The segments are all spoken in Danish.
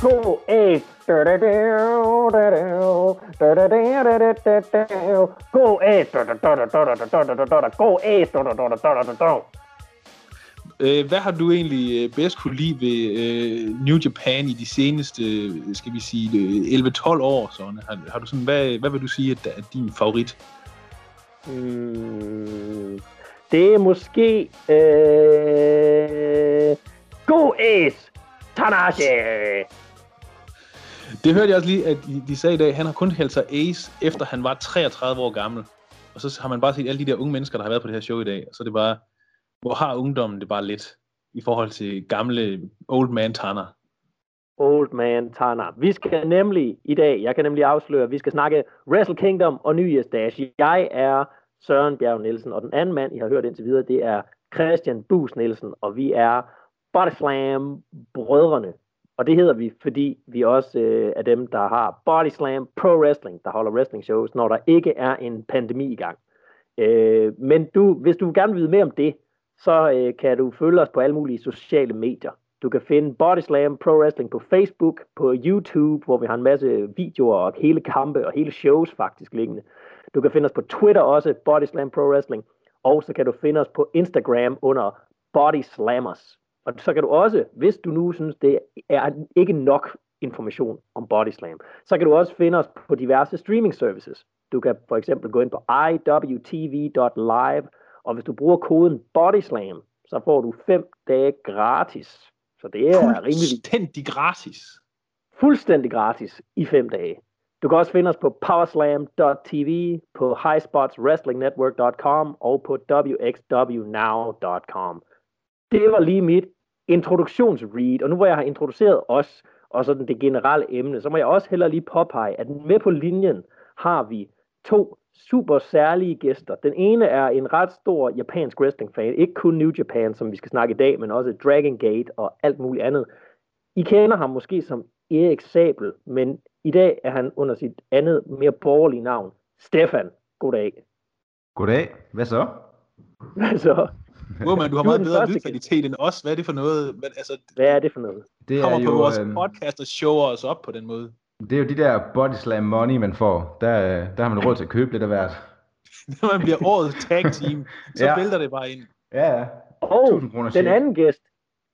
Go Ace! Go Ace! Go Ace! Hvad har du egentlig øh, bedst kunne lide ved øh, New Japan i de seneste, øh, skal vi sige, 11-12 år? Sådan? Har, har du sådan, hvad, hvad vil du sige at er din favorit? Mm, det er måske øh, Go Ace Tanahashi. Det hørte jeg også lige, at de sagde i dag, at han har kun hældt sig Ace, efter han var 33 år gammel. Og så har man bare set alle de der unge mennesker, der har været på det her show i dag. Og så er det bare, hvor har ungdommen det bare lidt i forhold til gamle Old Man Tanner? Old Man Tanner. Vi skal nemlig i dag, jeg kan nemlig afsløre, at vi skal snakke Wrestle Kingdom og New Year's Dash. Jeg er Søren Bjerg Nielsen, og den anden mand, I har hørt indtil videre, det er Christian Bus Nielsen, og vi er Body Slam brødrene. Og det hedder vi, fordi vi også øh, er dem, der har Body Slam Pro Wrestling, der holder wrestling shows, når der ikke er en pandemi i gang. Øh, men du, hvis du gerne vil vide mere om det, så øh, kan du følge os på alle mulige sociale medier. Du kan finde Body Slam Pro Wrestling på Facebook, på YouTube, hvor vi har en masse videoer og hele kampe og hele shows faktisk liggende. Du kan finde os på Twitter også, Body Slam Pro Wrestling, og så kan du finde os på Instagram under Body Slammers. Og så kan du også, hvis du nu synes, det er ikke nok information om Body Slam, så kan du også finde os på diverse streaming services. Du kan for eksempel gå ind på iwtv.live, og hvis du bruger koden BODYSLAM, så får du 5 dage gratis. Så det er rimelig... Fuldstændig gratis. Fuldstændig gratis i 5 dage. Du kan også finde os på powerslam.tv, på highspotswrestlingnetwork.com og på wxwnow.com. Det var lige mit introduktionsread, og nu hvor jeg har introduceret os og sådan det generelle emne, så må jeg også heller lige påpege, at med på linjen har vi to super særlige gæster. Den ene er en ret stor japansk wrestling-fan, ikke kun New Japan, som vi skal snakke i dag, men også Dragon Gate og alt muligt andet. I kender ham måske som Erik Sabel, men i dag er han under sit andet, mere borgerlige navn, Stefan. Goddag. Goddag. Hvad så? Hvad så? Wow, man, du har du meget bedre lydkvalitet end os. Hvad er det for noget? Hvad, altså, Hvad er det for noget? Det kommer jo, på vores øh, podcast og shower os op på den måde. Det er jo de der body slam money, man får. Der, der har man råd til at købe lidt af hvert. Når man bliver årets tag team, så ja. vælter det bare ind. Ja, ja. Og den anden gæst,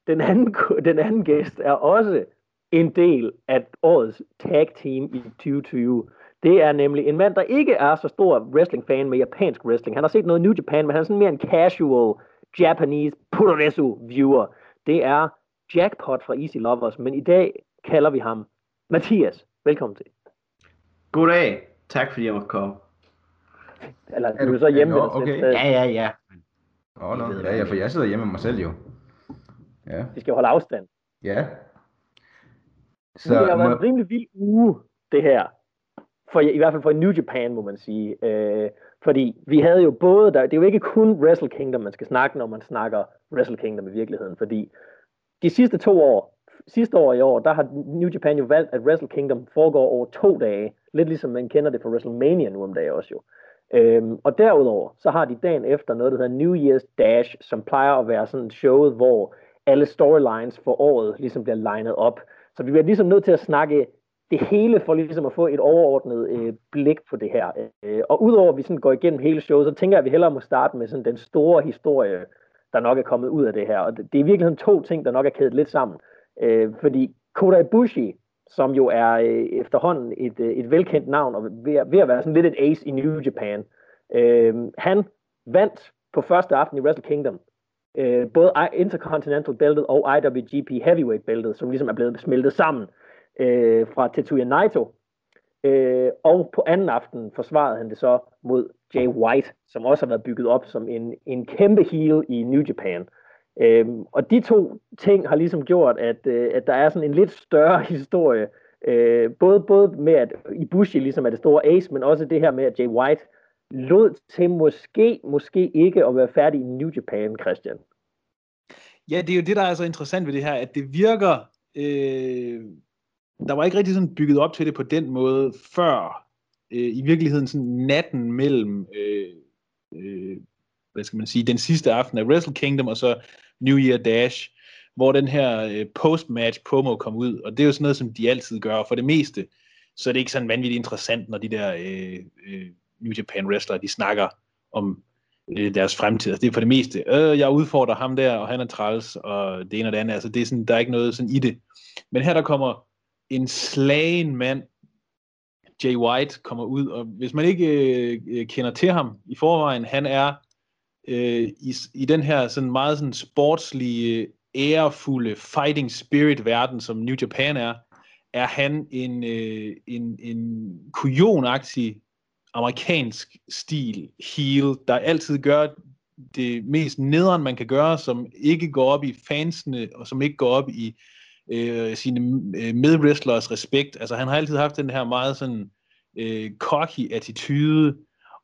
den anden, den anden gæst er også en del af årets tag team i 2020. Det er nemlig en mand, der ikke er så stor wrestling-fan med japansk wrestling. Han har set noget New Japan, men han er sådan mere en casual Japanese puroresu viewer. Det er Jackpot fra Easy Lovers, men i dag kalder vi ham Mathias. Velkommen til. Goddag. Tak fordi jeg måtte komme. Eller er du, du så hjemme med okay. Ja, ja, ja. Åh, oh, no. ja, ja, for jeg sidder hjemme med mig selv jo. Ja. Vi skal holde afstand. Ja. Så det har været må... en rimelig vild uge, det her. For, I hvert fald for New Japan, må man sige. Øh, fordi vi havde jo både, der, det er jo ikke kun Wrestle Kingdom, man skal snakke, når man snakker Wrestle Kingdom i virkeligheden. Fordi de sidste to år, sidste år i år, der har New Japan jo valgt, at Wrestle Kingdom foregår over to dage. Lidt ligesom man kender det fra WrestleMania nu om dagen også jo. Øhm, og derudover, så har de dagen efter noget, der hedder New Year's Dash, som plejer at være sådan et show, hvor alle storylines for året ligesom bliver lined op. Så vi bliver ligesom nødt til at snakke det hele for ligesom at få et overordnet øh, blik på det her. Øh, og udover at vi sådan går igennem hele showet, så tænker jeg, at vi hellere må starte med sådan den store historie, der nok er kommet ud af det her. Og det, det er i virkeligheden to ting, der nok er kædet lidt sammen. Øh, fordi Kota Ibushi, som jo er øh, efterhånden et, øh, et velkendt navn, og ved, ved at være sådan lidt et ace i New Japan, øh, han vandt på første aften i Wrestle Kingdom øh, både Intercontinental bæltet og IWGP Heavyweight bæltet, som ligesom er blevet smeltet sammen øh, fra Tetsuya Naito. Øh, og på anden aften forsvarede han det så mod Jay White, som også har været bygget op som en, en kæmpe heel i New Japan. Øhm, og de to ting har ligesom gjort, at, øh, at der er sådan en lidt større historie, øh, både, både med at Ibushi ligesom er det store ace, men også det her med, at Jay White lod til måske, måske ikke at være færdig i New Japan, Christian. Ja, det er jo det, der er så interessant ved det her, at det virker, øh, der var ikke rigtig sådan bygget op til det på den måde, før øh, i virkeligheden sådan natten mellem, øh, øh, hvad skal man sige, den sidste aften af Wrestle Kingdom, og så New Year Dash, hvor den her øh, post-match promo kom ud, og det er jo sådan noget, som de altid gør, for det meste, så er det ikke sådan vanvittigt interessant, når de der øh, øh, New Japan wrestlere, de snakker om øh, deres fremtid. Altså, det er for det meste, øh, jeg udfordrer ham der, og han er træls, og det ene og det andet. Altså, det er sådan, der er ikke noget sådan i det. Men her der kommer en slagen mand, Jay White, kommer ud, og hvis man ikke øh, kender til ham i forvejen, han er øh, i, i den her sådan meget sådan sportslige, ærefulde fighting spirit verden, som New Japan er, er han en, øh, en, en kujonagtig amerikansk stil heel, der altid gør det mest nederen, man kan gøre, som ikke går op i fansene, og som ikke går op i øh, sine øh, medwrestlers respekt. Altså han har altid haft den her meget sådan øh, cocky attitude,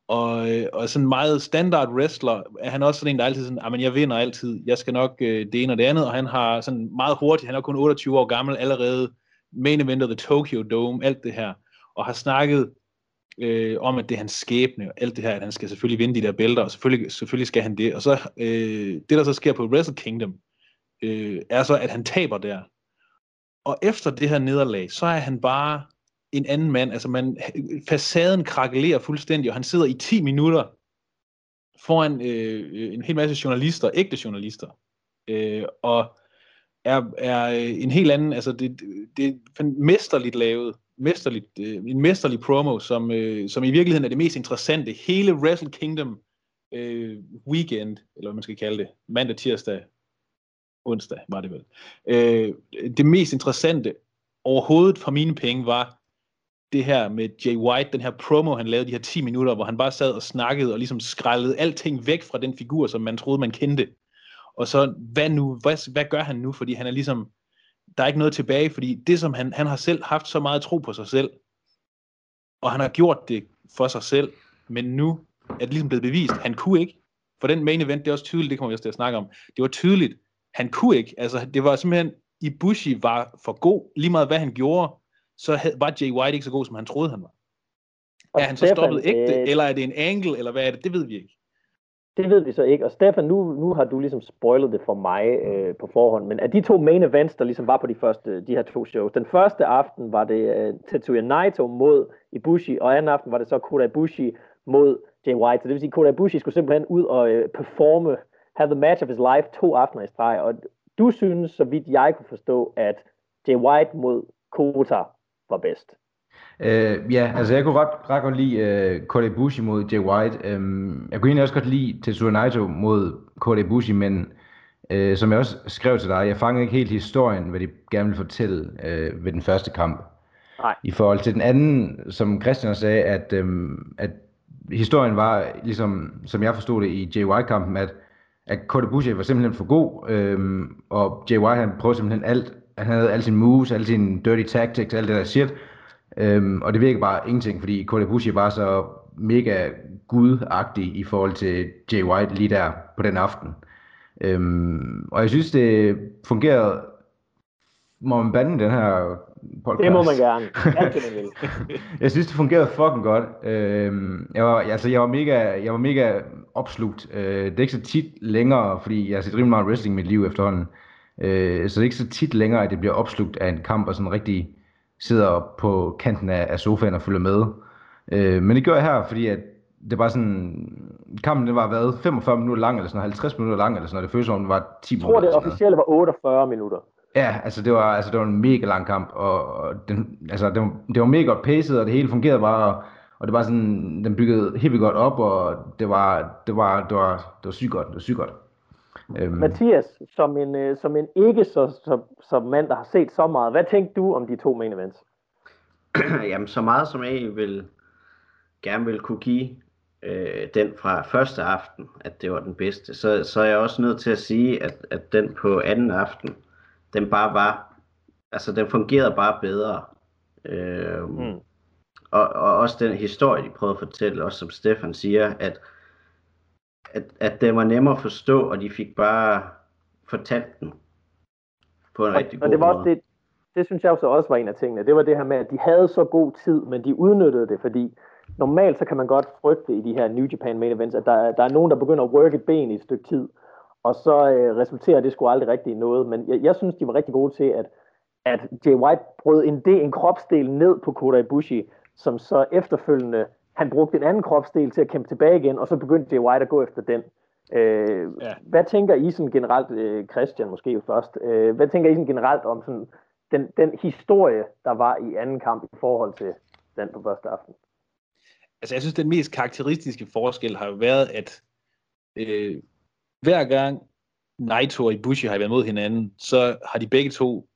og, øh, og sådan meget standard wrestler, er han også sådan en, der altid sådan, ah, men jeg vinder altid, jeg skal nok øh, det ene og det andet, og han har sådan meget hurtigt, han er kun 28 år gammel allerede, main event of the Tokyo Dome, alt det her, og har snakket øh, om, at det er hans skæbne, og alt det her, at han skal selvfølgelig vinde de der bælter, og selvfølgelig, selvfølgelig skal han det. Og så øh, det, der så sker på Wrestle Kingdom, øh, er så, at han taber der. Og efter det her nederlag, så er han bare en anden mand. Altså man, facaden krakelerer fuldstændig, og han sidder i 10 minutter foran øh, en hel masse journalister, ægte journalister, øh, og er, er øh, en helt anden, altså det, det er mesterligt lavet, mesterligt, øh, en mesterlig promo, som, øh, som i virkeligheden er det mest interessante. Hele Wrestle Kingdom øh, weekend, eller hvad man skal kalde det, mandag, tirsdag, onsdag var det vel. Øh, det mest interessante overhovedet for mine penge var det her med Jay White, den her promo, han lavede de her 10 minutter, hvor han bare sad og snakkede og ligesom skrællede alting væk fra den figur, som man troede, man kendte. Og så, hvad nu? Hvad, hvad gør han nu? Fordi han er ligesom, der er ikke noget tilbage, fordi det som han, han har selv haft så meget tro på sig selv, og han har gjort det for sig selv, men nu er det ligesom blevet bevist, han kunne ikke. For den main event, det er også tydeligt, det kommer vi også til at snakke om, det var tydeligt, han kunne ikke. Altså, det var simpelthen, Ibushi var for god, lige meget hvad han gjorde, så var Jay White ikke så god, som han troede, han var. Og er han så stoppet ægte, øh... eller er det en angle, eller hvad er det? Det ved vi ikke. Det ved vi så ikke. Og Stefan, nu, nu har du ligesom spoilet det for mig øh, på forhånd, men af de to main events, der ligesom var på de første, de her to shows, den første aften var det øh, Tetsuya Naito mod Ibushi, og anden aften var det så Kota Ibushi mod Jay White. Så det vil sige, at Kota Ibushi skulle simpelthen ud og øh, performe, have the match of his life to aftener i streg. Og du synes, så vidt jeg kunne forstå, at Jay White mod Kota var bedst. Uh, ja, altså jeg kunne ret, ret godt lide uh, Kota Ibushi mod Jay White. Um, jeg kunne egentlig også godt lide Tetsuya Naito mod Kota Ibushi, men uh, som jeg også skrev til dig, jeg fangede ikke helt historien, hvad de gerne ville fortælle uh, ved den første kamp. Nej. I forhold til den anden, som Christian sagde, at, um, at historien var, ligesom som jeg forstod det i Jay White-kampen, at, at Kota Ibushi var simpelthen for god, um, og White han prøvede simpelthen alt, han havde alle sine moves, alle sine dirty tactics, alt det der shit, Øhm, og det virker bare ingenting, fordi Kota Ibushi var så mega gudagtig i forhold til Jay White lige der på den aften. Øhm, og jeg synes, det fungerede... Må man bande den her podcast? Det må man gerne. jeg synes, det fungerede fucking godt. Øhm, jeg, var, altså, jeg, var mega, jeg var mega opslugt. Øh, det er ikke så tit længere, fordi jeg har set rimelig meget wrestling i mit liv efterhånden. Øh, så det er ikke så tit længere, at det bliver opslugt af en kamp og sådan rigtig sidder på kanten af, af sofaen og følger med. Øh, men det gør jeg her, fordi at det var sådan, kampen det var været 45 minutter lang, eller sådan 50 minutter lang, eller sådan noget. Det føles som, det var 10 minutter. Jeg tror, det officielle var 48 minutter. Ja, altså det var, altså det var en mega lang kamp, og, og den, altså det, var, det var mega godt pacet, og det hele fungerede bare, og, og det var sådan, den byggede helt vildt godt op, og det var, det var, det var, det var sygt godt, det var sygt godt. Øhm. Mathias, som en, øh, som en ikke så, så, så mand, der har set så meget, hvad tænkte du om de to main events? Jamen, så meget som jeg vil gerne vil kunne give øh, den fra første aften, at det var den bedste, så, så er jeg også nødt til at sige, at, at den på anden aften, den bare var, altså den fungerede bare bedre. Øh, mm. Og, og også den historie, de prøvede at fortælle, også som Stefan siger, at at, at det var nemmere at forstå, og de fik bare fortalt den på en og, rigtig god og det var måde. Også det, det synes jeg så også var en af tingene. Det var det her med, at de havde så god tid, men de udnyttede det, fordi normalt så kan man godt frygte i de her New Japan main events, at der, der er nogen, der begynder at work et ben i et stykke tid, og så øh, resulterer det sgu aldrig rigtig i noget. Men jeg, jeg synes, de var rigtig gode til, at, at Jay White brød en, del, en kropsdel ned på Kota Ibushi, som så efterfølgende, han brugte en anden kropsdel til at kæmpe tilbage igen, og så begyndte Jay White at gå efter den. Øh, ja. Hvad tænker I sådan generelt, øh, Christian måske først, øh, hvad tænker I sådan generelt om sådan, den, den historie, der var i anden kamp i forhold til den på første aften? Altså jeg synes, den mest karakteristiske forskel har jo været, at øh, hver gang Naito og Ibushi har været mod hinanden, så har de begge to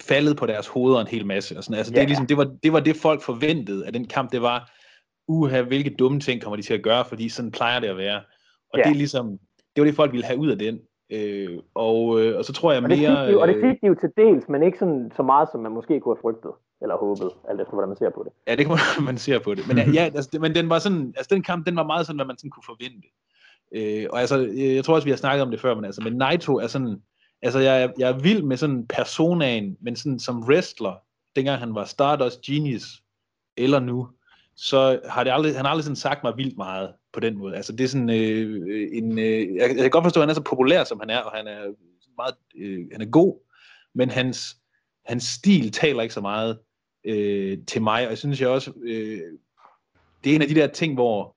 faldet på deres hoveder en hel masse. Og sådan. Altså, ja, det, er ligesom, det, var, det var det, folk forventede af den kamp. Det var, uha, hvilke dumme ting kommer de til at gøre, fordi sådan plejer det at være. Og ja. det er ligesom, det var det, folk ville have ud af den. Øh, og, øh, og så tror jeg og mere... Det de, og det fik de jo til dels, men ikke sådan, så meget, som man måske kunne have frygtet eller håbet, alt efter hvordan man ser på det. Ja, det kan man, man ser på det. Men ja, ja altså, det, men den var sådan, altså den kamp, den var meget sådan, hvad man sådan kunne forvente. Øh, og altså, jeg tror også, vi har snakket om det før, men altså, men Naito er sådan, altså jeg, jeg er vild med sådan personaen, men sådan som wrestler, dengang han var Stardust Genius, eller nu, så har det aldrig, han har aldrig sådan sagt mig vildt meget på den måde. Altså det er sådan øh, en, øh, jeg, jeg kan godt forstå, at han er så populær, som han er, og han er meget, øh, han er god, men hans, hans stil taler ikke så meget øh, til mig, og jeg synes jeg også, øh, det er en af de der ting, hvor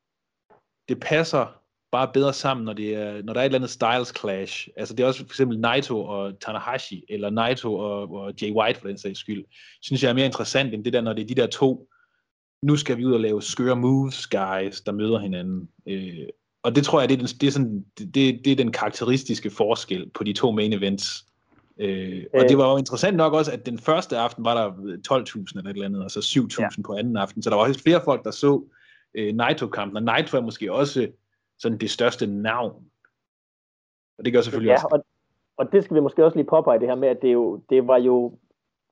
det passer bare bedre sammen, når, det er, når der er et eller andet styles clash. Altså det er også for eksempel Naito og Tanahashi, eller Naito og, og Jay White for den sags skyld, synes jeg er mere interessant end det der, når det er de der to, nu skal vi ud og lave skøre moves guys, der møder hinanden. Øh, og det tror jeg, det er, den, det, er sådan, det, det er den karakteristiske forskel på de to main events. Øh, og det var jo interessant nok også, at den første aften var der 12.000 eller et eller andet, og så 7.000 ja. på anden aften, så der var også flere folk, der så øh, Naito-kampen, og Naito er måske også sådan det største navn. Og det gør selvfølgelig ja, også... Og, og det skal vi måske også lige påpege det her med, at det, jo, det var jo,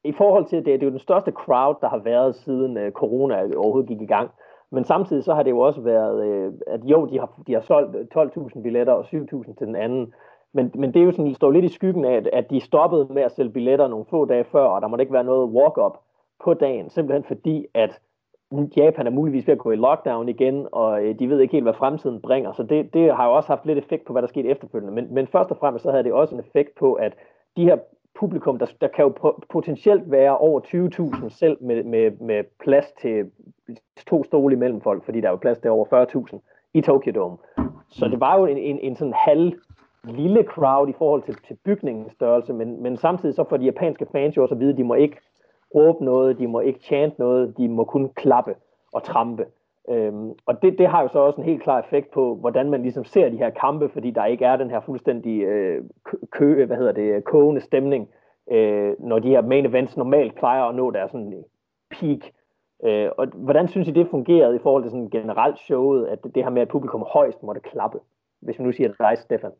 i forhold til det, det er jo den største crowd, der har været siden uh, corona overhovedet gik i gang. Men samtidig så har det jo også været, uh, at jo, de har, de har solgt 12.000 billetter og 7.000 til den anden. Men, men det er jo sådan, det står lidt i skyggen af, at, at de stoppede med at sælge billetter nogle få dage før, og der må ikke være noget walk-up på dagen, simpelthen fordi, at Japan er muligvis ved at gå i lockdown igen, og øh, de ved ikke helt, hvad fremtiden bringer, så det, det har jo også haft lidt effekt på, hvad der skete efterfølgende. Men, men først og fremmest så havde det også en effekt på, at de her publikum, der, der kan jo potentielt være over 20.000 selv med, med, med plads til to stole imellem folk, fordi der er jo plads til over 40.000 i Tokyo Dome. Så det var jo en, en, en sådan halv lille crowd i forhold til, til bygningens størrelse, men, men samtidig så får de japanske fans jo også at vide, at de må ikke råbe noget, de må ikke chante noget, de må kun klappe og trampe. Øhm, og det, det har jo så også en helt klar effekt på, hvordan man ligesom ser de her kampe, fordi der ikke er den her fuldstændig øh, kø, hvad hedder det, kogende stemning, øh, når de her main events normalt plejer at nå deres sådan peak. Øh, og hvordan synes I, det fungerede i forhold til sådan generelt showet, at det, det her med, at publikum højst måtte klappe? Hvis vi nu siger dig, Stefan.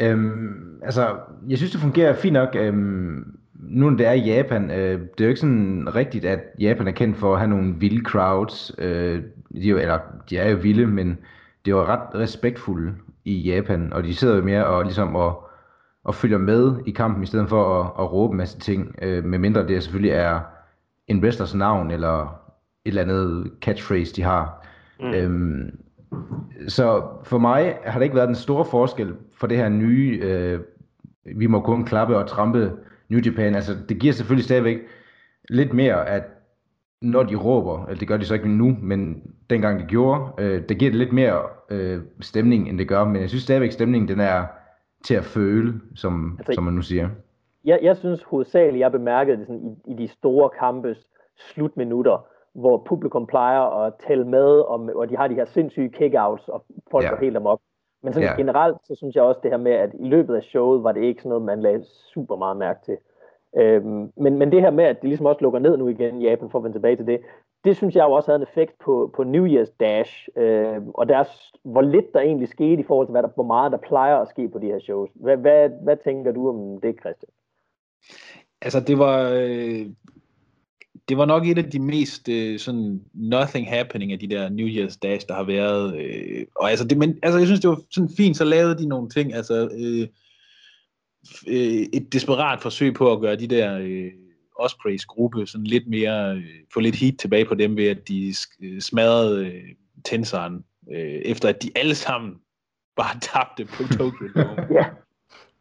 Øhm, altså, jeg synes, det fungerer fint nok. Øhm, nu når det er i Japan, øh, det er jo ikke sådan rigtigt, at Japan er kendt for at have nogle vilde crowds. Øh, de er jo, eller de er jo vilde, men det er jo ret respektfulde i Japan, og de sidder jo mere og ligesom og, og følger med i kampen, i stedet for at, at råbe en masse ting, øh, medmindre det selvfølgelig er en wrestlers navn, eller et eller andet catchphrase, de har. Mm. Øhm, så for mig har det ikke været den store forskel for det her nye, øh, vi må kun klappe og trampe New Japan. Altså det giver selvfølgelig stadigvæk lidt mere, at når de råber, eller det gør de så ikke nu, men dengang de gjorde, øh, det giver det lidt mere øh, stemning, end det gør, men jeg synes stadigvæk, stemningen den er til at føle, som, altså, som man nu siger. Jeg, jeg synes hovedsageligt, jeg bemærkede det sådan, i, i de store kampes slutminutter, hvor publikum plejer at tælle med, og, og de har de her sindssyge kickouts, og folk ja. går helt amok. Men sådan ja. generelt, så synes jeg også det her med, at i løbet af showet var det ikke sådan noget, man lagde super meget mærke til. Øhm, men, men det her med, at det ligesom også lukker ned nu igen i Japan, for at vende tilbage til det, det synes jeg jo også havde en effekt på, på New Year's Dash, øh, og deres, hvor lidt der egentlig skete i forhold til, hvad der, hvor meget der plejer at ske på de her shows. Hvad, hvad, hvad tænker du om det, Christian? Altså, det var, øh, det var nok et af de mest øh, sådan nothing happening af de der New Year's Dash, der har været. Øh, og altså, det, men, altså, jeg synes, det var sådan fint, så lavede de nogle ting. Altså, øh, øh, et desperat forsøg på at gøre de der øh, Ospreys gruppe sådan lidt mere, øh, få lidt heat tilbage på dem ved, at de øh, smadrede øh, tensoren, øh, efter at de alle sammen bare tabte på Tokyo Dome. ja.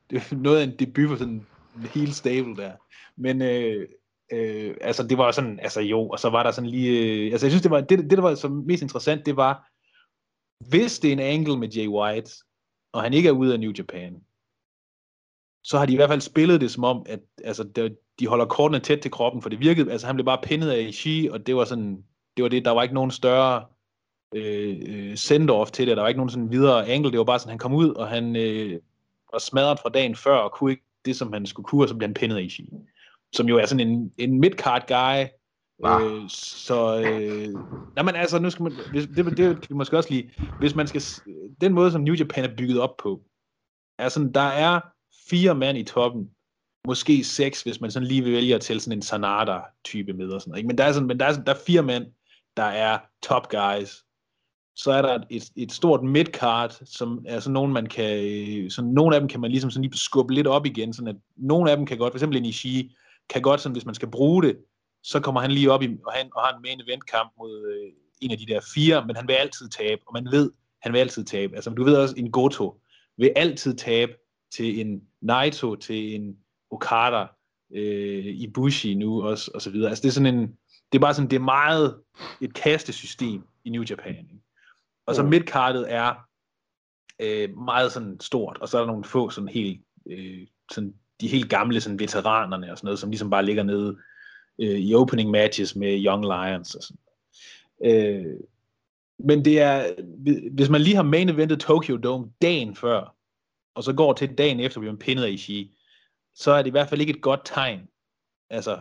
Det er noget af en debut for sådan en helt stable der. Men øh, øh, altså det var sådan, altså jo, og så var der sådan lige, øh, altså jeg synes det var, det, det der var som mest interessant, det var, hvis det er en angle med Jay White, og han ikke er ude af New Japan, så har de i hvert fald spillet det som om, at altså, de holder kortene tæt til kroppen, for det virkede, altså han blev bare pinnet af Ishii, og det var sådan, det var det, der var ikke nogen større øh, øh, send-off til det, der var ikke nogen sådan videre angle, det var bare sådan, han kom ud, og han øh, var smadret fra dagen før, og kunne ikke det, som han skulle kunne, og så blev han pinnet af Ishii. Som jo er sådan en, en midcard guy, Øh, så, øh, nej, men altså, nu skal man, hvis, det, det kan vi måske også lige, hvis man skal, den måde, som New Japan er bygget op på, er sådan, der er fire mand i toppen, måske seks, hvis man sådan lige vil vælge at tælle sådan en Sanada-type med og sådan noget. Ikke? Men der er sådan, men der er, sådan, der er fire mænd, der er top guys. Så er der et, et stort midcard, som er sådan nogen, man kan, sådan nogle af dem kan man ligesom sådan lige skubbe lidt op igen, sådan at nogle af dem kan godt, for eksempel en Ishii, kan godt sådan, hvis man skal bruge det, så kommer han lige op i, og, han, og har en main event kamp mod øh, en af de der fire, men han vil altid tabe, og man ved, han vil altid tabe. Altså du ved også, en Goto vil altid tabe til en Naito, til en Okada, øh, Ibushi nu også, og så videre. Altså det er sådan en, det er bare sådan, det er meget et kastesystem i New Japan. Ikke? Og så mm. midcardet er øh, meget sådan stort, og så er der nogle få sådan helt, øh, sådan de helt gamle sådan veteranerne og sådan noget, som ligesom bare ligger nede øh, i opening matches med Young Lions og sådan. Øh, men det er, hvis man lige har main eventet Tokyo Dome dagen før, og så går til dagen efter, bliver man pinnet af Ishii, så er det i hvert fald ikke et godt tegn, altså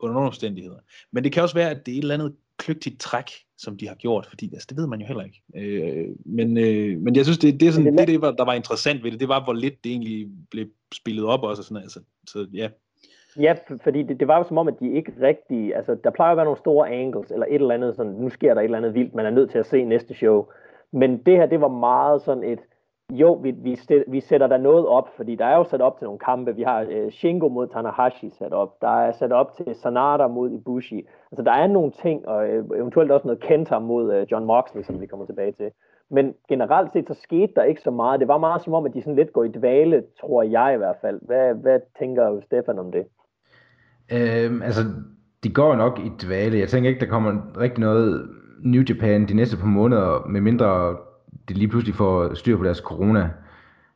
under nogle omstændigheder. Men det kan også være, at det er et eller andet kløgtigt træk, som de har gjort, fordi altså, det ved man jo heller ikke. Øh, men, øh, men jeg synes, det, det, er sådan, det, det, der var interessant ved det, det var, hvor lidt det egentlig blev spillet op også. Og sådan, altså, så ja, Ja, fordi det, det var jo som om, at de ikke rigtig, altså der plejer at være nogle store angles, eller et eller andet sådan, nu sker der et eller andet vildt, man er nødt til at se næste show. Men det her, det var meget sådan et, jo, vi, vi, vi sætter der noget op, fordi der er jo sat op til nogle kampe. Vi har øh, Shingo mod Tanahashi sat op. Der er sat op til Sanada mod Ibushi. Altså, der er nogle ting, og øh, eventuelt også noget Kenta mod øh, John Moxley, som vi kommer tilbage til. Men generelt set, så skete der ikke så meget. Det var meget som om, at de sådan lidt går i dvale, tror jeg i hvert fald. Hvad, hvad tænker Stefan om det? Øhm, altså, de går nok i dvale. Jeg tænker ikke, der kommer rigtig noget New Japan de næste par måneder, med mindre de lige pludselig får styr på deres corona.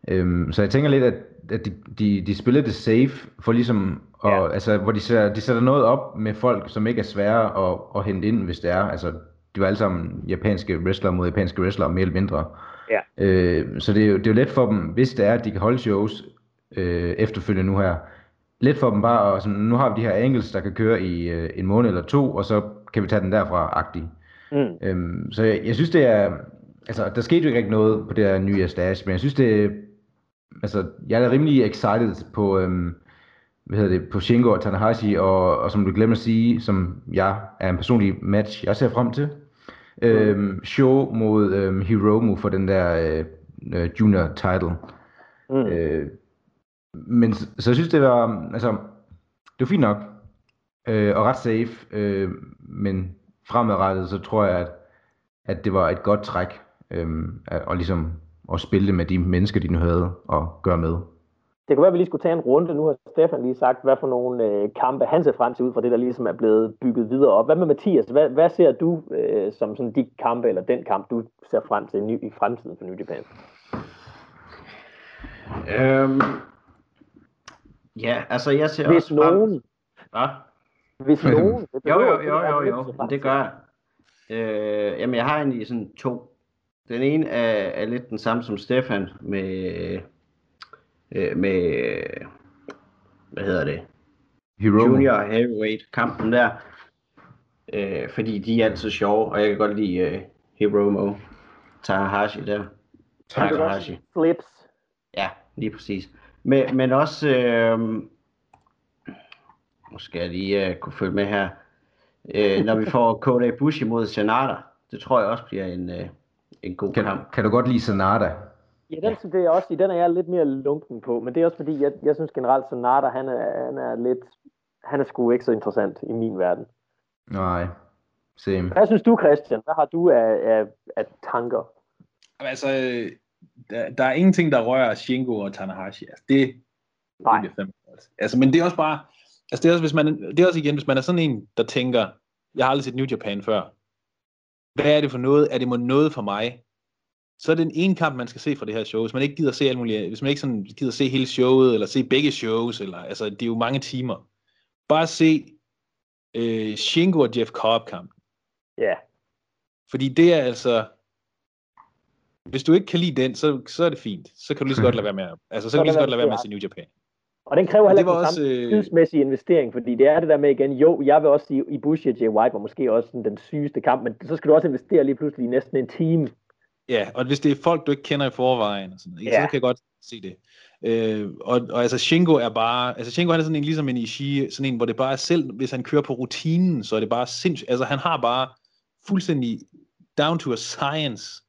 Øhm, så jeg tænker lidt, at, at de, de, de spiller det safe, for ligesom, og, ja. altså, hvor de sætter, de sætter noget op med folk, som ikke er svære at, at hente ind, hvis det er. Altså, de var alle sammen japanske wrestlere mod japanske wrestlere, mere eller mindre. Ja. Øh, så det er, jo, det er jo let for dem, hvis det er, at de kan holde shows øh, efterfølgende nu her, let for dem bare, og sådan, nu har vi de her angles, der kan køre i øh, en måned eller to, og så kan vi tage den derfra, agtig. Mm. Øhm, så jeg, jeg synes, det er, altså, der skete jo ikke rigtig noget på det her nye Stash, men jeg synes, det altså, jeg er rimelig excited på, øhm, hvad hedder det, på Shingo og Tanahashi, og, og som du glemmer at sige, som jeg er en personlig match, jeg ser frem til. Mm. Øhm, show mod øhm, Hiromu for den der øh, junior title. Mm. Øh, men så, så jeg synes, det var, altså, det var fint nok, øh, og ret safe, øh, men fremadrettet, så tror jeg, at, at det var et godt træk, øh, og ligesom at spille med de mennesker, de nu havde, og gøre med. Det kunne være, at vi lige skulle tage en runde. Nu har Stefan lige sagt, hvad for nogle øh, kampe han ser frem til ud fra det, der ligesom er blevet bygget videre op. Hvad med Mathias? Hvad, hvad ser du øh, som sådan de kampe, eller den kamp, du ser frem til i, i fremtiden for New Japan? Øhm, Ja, altså jeg ser Hvis også nogen... Hvad? Hvis nogen... Det jo, jo, jo, jo, jo, jo. det gør jeg. Øh, jamen, jeg har egentlig sådan to. Den ene er, er lidt den samme som Stefan med, øh, med hvad hedder det? Hero. Junior Heavyweight kampen der. Øh, fordi de er altid sjove, og jeg kan godt lide øh, Hiromo Tanahashi der. Tanahashi. Flips. Ja, lige præcis. Men, men også, øh, nu skal jeg lige uh, kunne følge med her, øh, når vi får Kota Ibushi mod Sanada, det tror jeg også bliver en, uh, en god kan, kamp. Kan du godt lide Sanada? Ja, den, det er også, den er jeg lidt mere lunken på, men det er også fordi, jeg, jeg synes generelt, Sanada, han er, han er lidt, han er sgu ikke så interessant i min verden. Nej, same. Hvad synes du, Christian? Hvad har du af, af, af tanker? Altså, der, der er ingenting, der rører Shingo og Tanahashi. Altså, det, Nej. det bliver Altså, men det er også bare, altså det er også, hvis man, det er også igen, hvis man er sådan en, der tænker, jeg har aldrig set New Japan før. Hvad er det for noget? Er det noget for mig? Så er det en ene kamp, man skal se fra det her show. Hvis man ikke gider se alt muligt, hvis man ikke sådan gider se hele showet, eller se begge shows, eller, altså, det er jo mange timer. Bare se øh, Shingo og Jeff Cobb kamp. Ja. Yeah. Fordi det er altså, hvis du ikke kan lide den, så, så er det fint. Så kan du lige så godt lade være med, altså, så kan du lige så godt lade være med at se New Japan. Og den kræver heller ikke også, samme øh... tidsmæssige investering, fordi det er det der med igen, jo, jeg vil også sige, i Bush og Jay White var måske også sådan, den sygeste kamp, men så skal du også investere lige pludselig næsten en time. Ja, og hvis det er folk, du ikke kender i forvejen, og sådan, ja. så kan jeg godt se det. Øh, og, og altså Shingo er bare, altså Shingo han er sådan en, ligesom en Ishii, sådan en, hvor det bare er selv, hvis han kører på rutinen, så er det bare sindssygt, altså han har bare fuldstændig down to a science,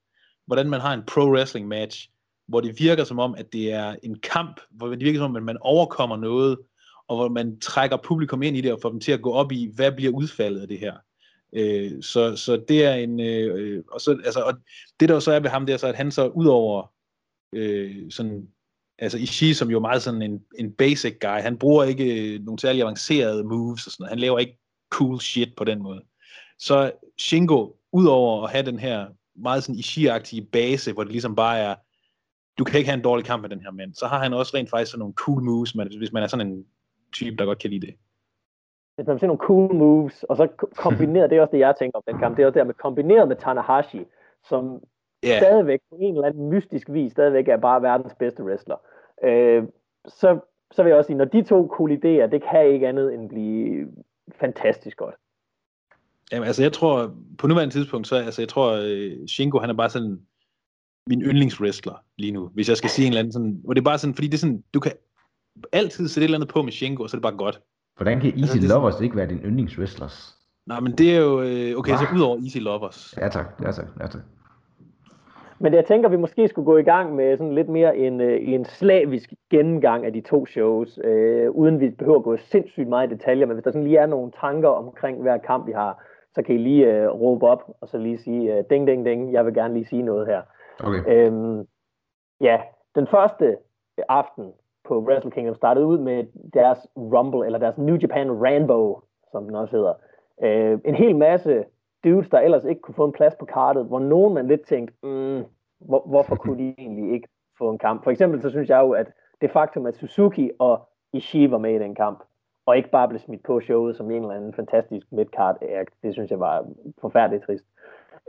hvordan man har en pro wrestling match, hvor det virker som om, at det er en kamp, hvor det virker som om, at man overkommer noget, og hvor man trækker publikum ind i det, og får dem til at gå op i, hvad bliver udfaldet af det her. Øh, så, så det er en, øh, og, så, altså, og det der så er ved ham, det er så, at han så ud over øh, sådan, altså Ishii, som jo er meget sådan en, en basic guy, han bruger ikke øh, nogle særlig avancerede moves og sådan noget. Han laver ikke cool shit på den måde. Så Shingo, udover at have den her meget sådan Ishii-agtige base, hvor det ligesom bare er, du kan ikke have en dårlig kamp med den her mand, så har han også rent faktisk sådan nogle cool moves, hvis man er sådan en type, der godt kan lide det. Hvis man vil se nogle cool moves, og så kombineret, det er også det, jeg tænker om den kamp, det er også der med kombineret med Tanahashi, som yeah. stadigvæk på en eller anden mystisk vis, stadigvæk er bare verdens bedste wrestler. Øh, så, så vil jeg også sige, når de to kolliderer, det kan ikke andet end blive fantastisk godt. Jamen, altså jeg tror, på nuværende tidspunkt, så altså jeg tror, uh, Shingo, han er bare sådan min yndlingswrestler lige nu, hvis jeg skal sige en eller anden sådan, hvor det er bare sådan, fordi det er sådan, du kan altid sætte et eller andet på med Shingo, og så er det bare godt. Hvordan kan Easy altså, Lovers ikke være din yndlingswrestlers? Nej, men det er jo, øh, okay, Hva? så udover Easy Lovers. Ja tak, ja tak, ja tak. Men jeg tænker, at vi måske skulle gå i gang med sådan lidt mere en, øh, en slavisk gennemgang af de to shows, øh, uden vi behøver at gå sindssygt meget i detaljer, men hvis der sådan lige er nogle tanker omkring hver kamp, vi har, så kan I lige øh, råbe op, og så lige sige, øh, ding, ding, ding, jeg vil gerne lige sige noget her. Okay. Øhm, ja, den første aften på Wrestle Kingdom startede ud med deres Rumble, eller deres New Japan Rambo, som den også hedder. Øh, en hel masse dudes, der ellers ikke kunne få en plads på kartet, hvor nogen man lidt tænkte, mm, hvor, hvorfor kunne de egentlig ikke få en kamp? For eksempel så synes jeg jo, at det faktum, at Suzuki og Ishii var med i den kamp, og ikke bare blev smidt på showet som en eller anden fantastisk midcard act, det synes jeg var forfærdeligt trist.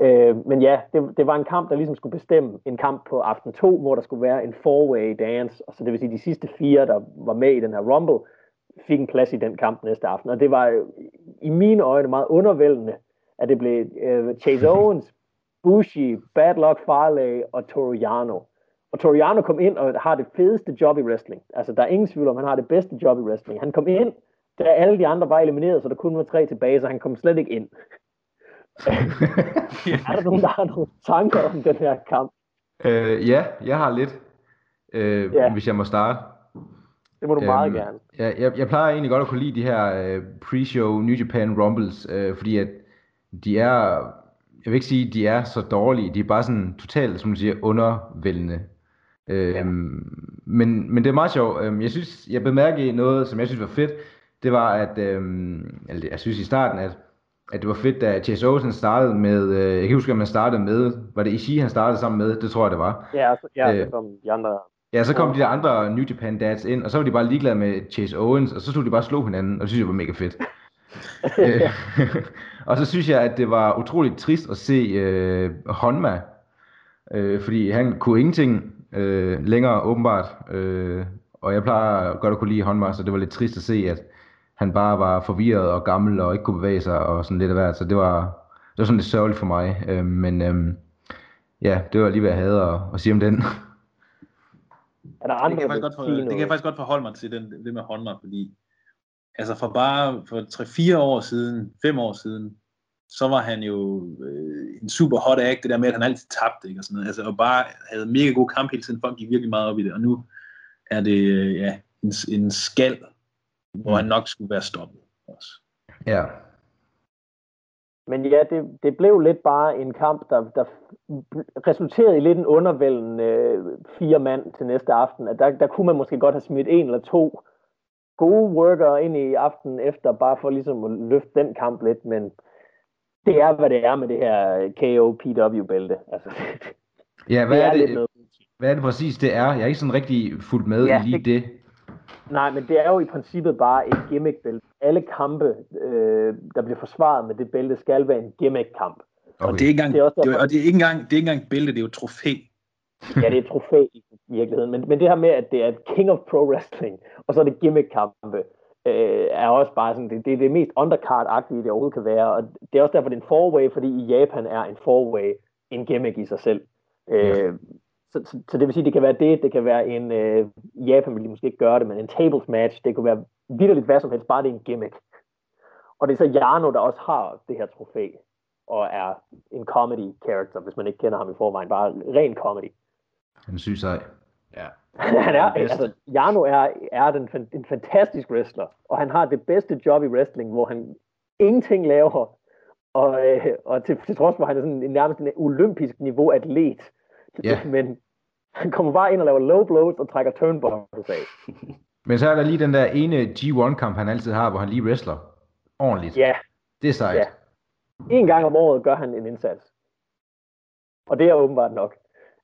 Øh, men ja, det, det var en kamp, der ligesom skulle bestemme en kamp på aften 2, hvor der skulle være en four-way dance, og så det vil sige, de sidste fire, der var med i den her Rumble, fik en plads i den kamp næste aften. Og det var i mine øjne meget undervældende, at det blev uh, Chase Owens, Bushi, Bad Luck Farley og Toriano. Og Toriano kom ind og har det fedeste job i wrestling. Altså, der er ingen tvivl om, han har det bedste job i wrestling. Han kom ind, da alle de andre var elimineret, så der kun var tre tilbage, så han kom slet ikke ind. er der nogen, der har nogle tanker om den her kamp? Øh, ja, jeg har lidt. Øh, ja. Hvis jeg må starte. Det må du øhm, meget gerne. Jeg, jeg, jeg plejer egentlig godt at kunne lide de her øh, pre-show New Japan Rumbles, øh, fordi at de er, jeg vil ikke sige, de er så dårlige, de er bare sådan totalt, som du siger, undervældende. Øh, ja. men, men det er meget sjovt. Øhm, jeg synes, jeg bemærkede noget, som jeg synes var fedt, det var, at, øh, eller jeg synes i starten, at at det var fedt, da Chase Owens startede med, øh, jeg kan huske, at man startede med, var det Ishii, han startede sammen med, det tror jeg, det var. Ja, så, ja, øh, så kom de andre. Ja, så kom de der andre New Japan dads ind, og så var de bare ligeglade med Chase Owens, og så stod de bare og slog hinanden, og det synes jeg var mega fedt. øh, og så synes jeg, at det var utroligt trist at se øh, Honma, øh, fordi han kunne ingenting øh, længere åbenbart, øh, og jeg plejer godt at kunne lide Honma, så det var lidt trist at se, at han bare var forvirret og gammel og ikke kunne bevæge sig og sådan lidt af hvert. Så det var, det var sådan lidt sørgeligt for mig. Øh, men øh, ja, det var lige hvad jeg havde at, at sige om den. Er der andre, det, kan jeg godt for, det kan jeg faktisk godt forholde mig til, den, det med Honda, fordi altså for bare for 3-4 år siden, 5 år siden, så var han jo øh, en super hot act, det der med, at han altid tabte, ikke, og sådan noget, altså, og bare havde mega god kamp hele tiden, folk gik virkelig meget op i det, og nu er det, øh, ja, en, en skal hvor han nok skulle være stoppet også. Ja. men ja, det, det blev lidt bare en kamp, der, der resulterede i lidt en undervældende øh, fire mand til næste aften. At der, der kunne man måske godt have smidt en eller to gode worker ind i aften efter, bare for ligesom at løfte den kamp lidt, men det er, hvad det er med det her KO-PW-bælte. Altså, ja, hvad det er, er det, hvad er det præcis, det er? Jeg er ikke sådan rigtig fuldt med ja, i lige det, det. Nej, men det er jo i princippet bare et gimmick-bælte. Alle kampe, øh, der bliver forsvaret med det bælte, skal være en gimmick-kamp. Okay. Og det er ikke engang, det er også det, og det er ikke engang, det er ikke engang bælte, det er jo et trofæ. ja, det er et trofæ i virkeligheden. Men, men det her med, at det er et King of Pro Wrestling, og så er det gimmick-kampe, øh, er også bare sådan, det, det er det mest undercard-agtige, det overhovedet kan være. Og det er også derfor, det er en four-way, fordi i Japan er en four-way en gimmick i sig selv. Øh, så, så, så det vil sige, det kan være det, det kan være en, øh, Japan vil de måske ikke gøre det, men en tables match, det kunne være vidderligt hvad som helst, bare det er en gimmick. Og det er så Jarno, der også har det her trofæ, og er en comedy character, hvis man ikke kender ham i forvejen, bare ren comedy. Han syg sej. Ja. han er, altså, Jarno er, er den, en fantastisk wrestler, og han har det bedste job i wrestling, hvor han ingenting laver, og, øh, og til, til trods for, at han er sådan en, nærmest en olympisk niveau atlet, Ja. Men han kommer bare ind og laver low blows og trækker turnbuckles af. Men så er der lige den der ene G1-kamp, han altid har, hvor han lige wrestler ordentligt. Ja. Det er sejt. Ja. En gang om året gør han en indsats. Og det er åbenbart nok.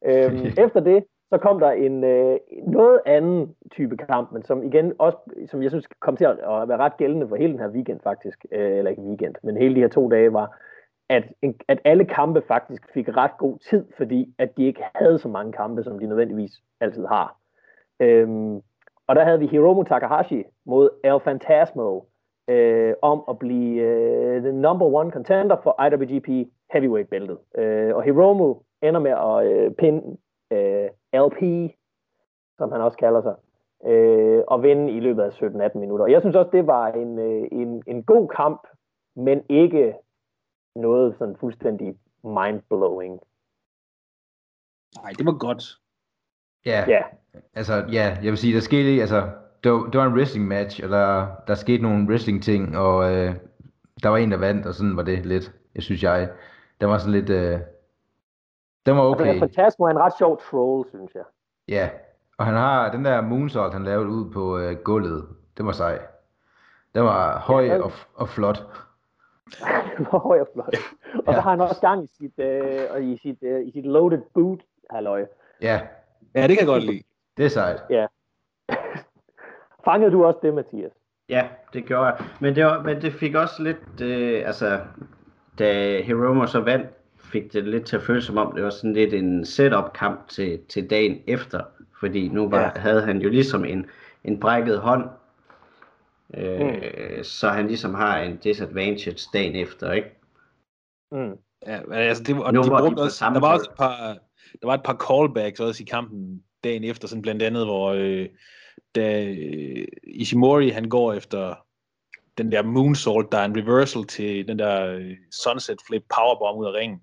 Øhm, efter det, så kom der en øh, noget anden type kamp, men som igen også, som jeg synes kom til at, at være ret gældende for hele den her weekend faktisk, øh, eller ikke weekend, men hele de her to dage var, at, at alle kampe faktisk fik ret god tid, fordi at de ikke havde så mange kampe, som de nødvendigvis altid har. Øhm, og der havde vi Hiromu Takahashi mod El Fantasmo øh, om at blive øh, the number one contender for IWGP Heavyweight-bæltet. Øh, og Hiromu ender med at øh, pinde øh, LP, som han også kalder sig, øh, og vinde i løbet af 17-18 minutter. Og jeg synes også, det var en, øh, en, en god kamp, men ikke noget sådan fuldstændig mind-blowing. Nej, det var godt. Ja, ja. altså, ja, jeg vil sige, der skete altså, det var, det var en wrestling match, og der, der skete nogle wrestling ting, og øh, der var en, der vandt, og sådan var det lidt, jeg synes jeg. Der var sådan lidt, øh, den var okay. Altså, fantastisk, var en ret sjov troll, synes jeg. Ja, og han har den der moonsault, han lavede ud på øh, gulvet, det var sej. Den var høj ja, og, og flot. hvor høj og flot. Og ja. så har han også gang i sit, øh, i sit, øh, i sit loaded boot, halløj. Ja. Ja, det kan jeg godt lide. Det er sejt. Ja. Fangede du også det, Mathias? Ja, det gjorde jeg. Men det, var, men det fik også lidt, øh, altså, da Hiromo så vandt, fik det lidt til at føle som om, det var sådan lidt en setup-kamp til, til dagen efter. Fordi nu var, ja. havde han jo ligesom en, en brækket hånd, Øh, mm. Så han ligesom har en disadvantage dagen efter, ikke? Mm. Ja, altså det, og nu de brugte de også, der var også et par, der var et par callbacks også i kampen dagen efter, sådan blandt andet, hvor øh, da øh, Ishimori han går efter den der moonsault, der er en reversal til den der øh, sunset flip powerbomb ud af ringen.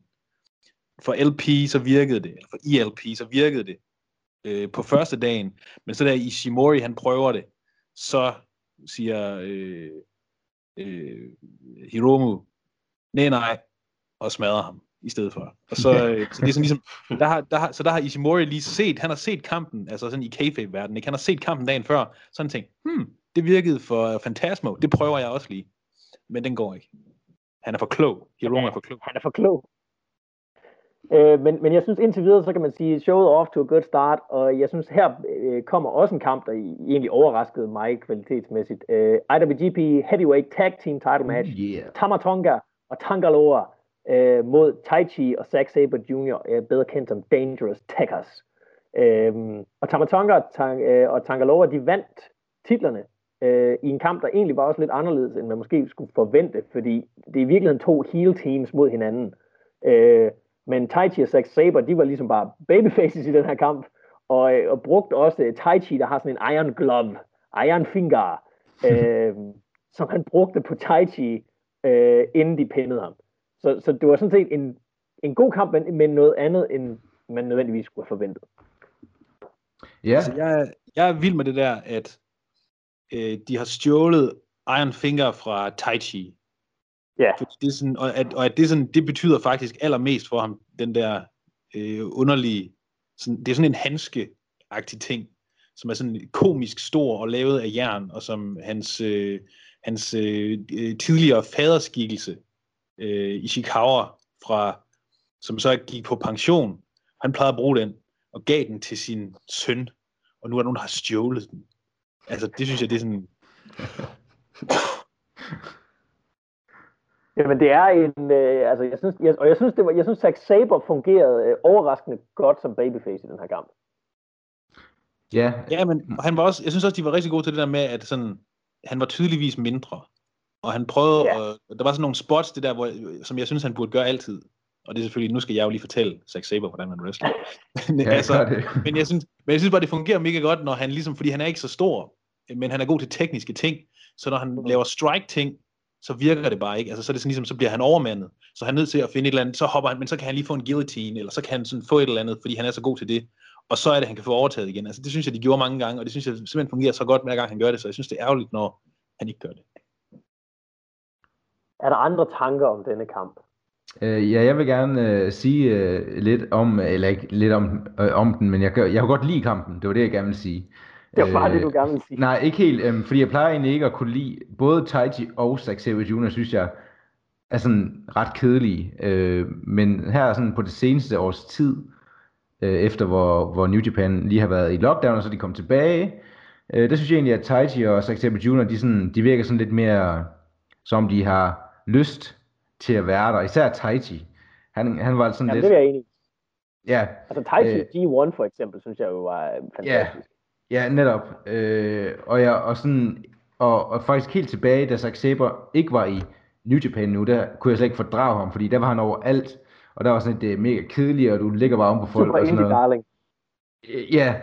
For LP så virkede det, for ELP så virkede det øh, på første dagen, men så da Ishimori han prøver det, så siger øh, øh, Hiromu, nej nej, og smadrer ham i stedet for. Og så, øh, så det er sådan ligesom, der har, der har, så der har Ishimori lige set, han har set kampen, altså sådan i kayfabe-verdenen, ikke? han har set kampen dagen før, sådan tænkt, hmm, det virkede for Fantasmo, det prøver jeg også lige. Men den går ikke. Han er for klog. Hiromu er for klog. Han er for klog. Øh, men, men jeg synes indtil videre, så kan man sige, showet off to a good start, og jeg synes her øh, kommer også en kamp, der egentlig overraskede mig kvalitetsmæssigt. Øh, IWGP Heavyweight Tag Team Title Match, yeah. Tamatonga og Tangaloa øh, mod Taichi og Zack Sabre Jr., øh, bedre kendt som Dangerous Techers. Øh, og Tamatonga og, Tang, øh, og Tangaloa, de vandt titlerne øh, i en kamp, der egentlig var også lidt anderledes, end man måske skulle forvente, fordi det er i virkeligheden to heel teams mod hinanden. Øh, men Taichi og Zack Saber, de var ligesom bare babyfaces i den her kamp, og, øh, og brugte også uh, Taichi, der har sådan en iron glove, iron finger, øh, som han brugte på Taichi, øh, inden de pindede ham. Så, så det var sådan set en, en god kamp, men, men noget andet, end man nødvendigvis skulle have forventet. Ja. Altså, jeg, jeg er vild med det der, at øh, de har stjålet Iron Finger fra Taichi. Ja. Fordi det er sådan, og, at, og at det, sådan, det betyder faktisk allermest for ham, den der øh, underlige, sådan, det er sådan en handske-agtig ting, som er sådan komisk stor og lavet af jern, og som hans, øh, hans øh, tidligere faderskikkelse øh, i Chicago, fra, som så gik på pension, han plejede at bruge den, og gav den til sin søn, og nu er der nogen, der har stjålet den. Altså, det synes jeg, det er sådan... Jamen det er en, øh, altså jeg synes, jeg, og jeg synes, det var, jeg synes Zack Saber fungerede øh, overraskende godt som babyface i den her kamp. Ja. Ja, men han var også, jeg synes også, de var rigtig gode til det der med, at sådan, han var tydeligvis mindre. Og han prøvede, ja. og der var sådan nogle spots, det der, hvor, som jeg synes, han burde gøre altid. Og det er selvfølgelig, nu skal jeg jo lige fortælle Zack Saber, hvordan man wrestler. men, ja, altså, det. men, jeg synes, men jeg synes bare, det fungerer mega godt, når han ligesom, fordi han er ikke så stor, men han er god til tekniske ting. Så når han mm. laver strike-ting, så virker det bare ikke. Altså, så er det sådan ligesom, så bliver han overmandet. Så han er nødt til at finde et eller andet, så hopper han, men så kan han lige få en guillotine, eller så kan han sådan få et eller andet, fordi han er så god til det. Og så er det, han kan få overtaget igen. Altså, det synes jeg, de gjorde mange gange, og det synes jeg simpelthen fungerer så godt, hver gang han gør det, så jeg synes, det er ærgerligt, når han ikke gør det. Er der andre tanker om denne kamp? Uh, ja, jeg vil gerne uh, sige uh, lidt om, eller ikke lidt om, uh, om den, men jeg, jeg kan godt lide kampen, det var det, jeg gerne vil sige. Det var bare uh, det, du gerne ville sige. Nej, ikke helt, um, fordi jeg plejer egentlig ikke at kunne lide, både Taiji og Zack Sabre Jr., synes jeg, er sådan ret kedelige, uh, men her sådan på det seneste års tid, uh, efter hvor, hvor New Japan lige har været i lockdown, og så de kom tilbage, uh, der synes jeg egentlig, at Taiji og Zack Sabre Jr., de, sådan, de virker sådan lidt mere, som de har lyst til at være der. Især Taiji. Han, han var sådan Jamen, lidt... det er jeg enig Ja. Altså Taiji øh, G1 for eksempel, synes jeg jo var fantastisk. Ja, ja netop. Øh, og, jeg, og, sådan, og, og faktisk helt tilbage, da Zack Saber ikke var i New Japan nu, der kunne jeg slet ikke fordrage ham, fordi der var han overalt, og der var sådan et mega kedeligt, og du ligger bare om på folk. Super og sådan noget. darling. Øh, ja,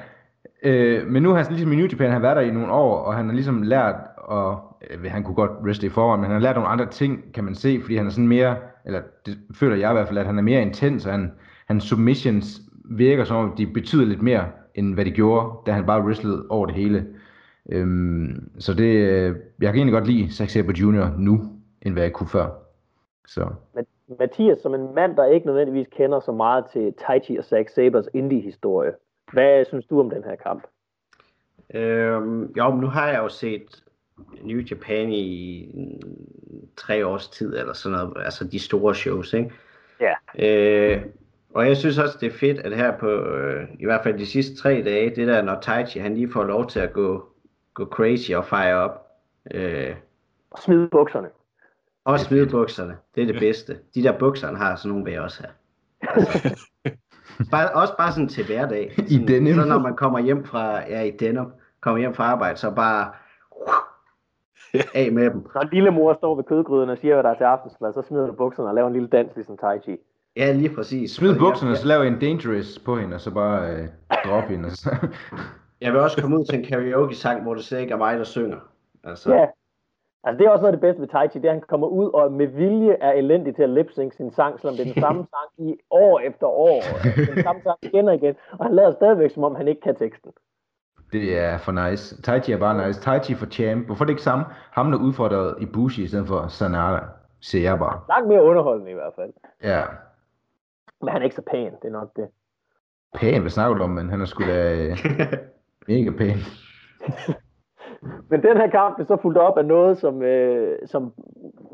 øh, men nu har han ligesom i New Japan, han har været der i nogle år, og han har ligesom lært at øh, han kunne godt wrestle i forvejen, men han har lært nogle andre ting, kan man se, fordi han er sådan mere, eller det føler jeg i hvert fald, at han er mere intens, og han, hans submissions virker som om, de betyder lidt mere, end hvad de gjorde, da han bare wrestlede over det hele. Øhm, så det, øh, jeg kan egentlig godt lide Zack Sabre Jr. nu, end hvad jeg kunne før. Så. Mathias, som en mand, der ikke nødvendigvis kender så meget til Taichi og Zack Sabers indie-historie, hvad synes du om den her kamp? Øhm, jo, men nu har jeg jo set New Japan i tre års tid, eller sådan noget, altså de store shows, ikke? Ja. Øh, og jeg synes også, det er fedt, at her på, øh, i hvert fald de sidste tre dage, det der, når Taichi, han lige får lov til at gå, gå crazy og fire op. Øh, og smide bukserne. Og smide bukserne, det er det bedste. De der bukser, han har, sådan nogle vil jeg også have. Altså, bare, også bare sådan til hverdag. Sådan, I denim. Så når man kommer hjem fra, ja i denim, kommer hjem fra arbejde, så bare af med dem. Når lille mor står ved kødgryden og siger, hvad der er til aftensmad, så smider du bukserne og laver en lille dans, ligesom Tai Chi. Ja, lige præcis. Smid bukserne, så laver en dangerous på hende, og så bare øh, drop hende. Så. jeg vil også komme ud til en karaoke-sang, hvor det slet ikke er mig, der synger. Altså. Ja, Altså det er også noget af det bedste ved Tai Chi, det er, at han kommer ud og med vilje er elendig til at lip sin sang, selvom det er den samme sang i år efter år. Den samme sang igen og igen. Og han lader stadigvæk, som om han ikke kan teksten. Det er for nice. Tai Chi er bare nice. Tai Chi for champ. Hvorfor er det ikke samme? Ham, der udfordrede i Bushi i stedet for Sanada, ser jeg bare. Langt mere underholdende i hvert fald. Ja. Men han er ikke så pæn, det er nok det. Pæn? Hvad snakker du om, men han er sgu da øh, mega pæn. men den her kamp er så fuldt op af noget, som, øh, som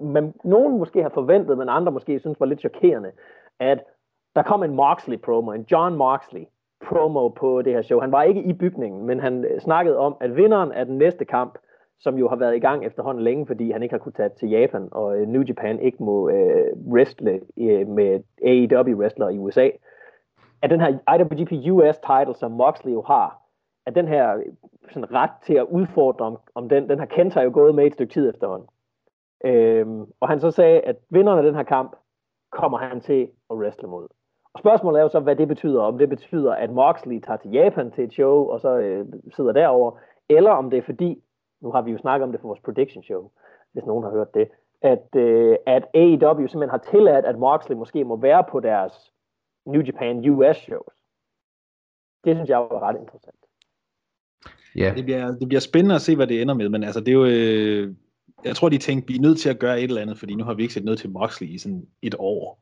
man, nogen måske har forventet, men andre måske synes var lidt chokerende, at der kom en Moxley promo, en John Moxley, promo på det her show. Han var ikke i bygningen, men han snakkede om, at vinderen af den næste kamp, som jo har været i gang efterhånden længe, fordi han ikke har kunnet tage til Japan, og øh, New Japan ikke må øh, wrestle øh, med AEW-wrestlere i USA, at den her IWGP US title, som Moxley jo har, at den her øh, sådan ret til at udfordre om, om den, den har Kenta jo gået med et stykke tid efterhånden. Øhm, og han så sagde, at vinderen af den her kamp kommer han til at wrestle mod. Og spørgsmålet er jo så, hvad det betyder. Om det betyder, at Moxley tager til Japan til et show, og så øh, sidder derover, eller om det er fordi, nu har vi jo snakket om det for vores prediction show, hvis nogen har hørt det, at, øh, at AEW simpelthen har tilladt, at Moxley måske må være på deres New Japan US shows. Det synes jeg var ret interessant. Ja. Det, bliver, det bliver spændende at se, hvad det ender med, men altså, det er jo... Øh, jeg tror, de tænkte, vi er nødt til at gøre et eller andet, fordi nu har vi ikke set noget til Moxley i sådan et år.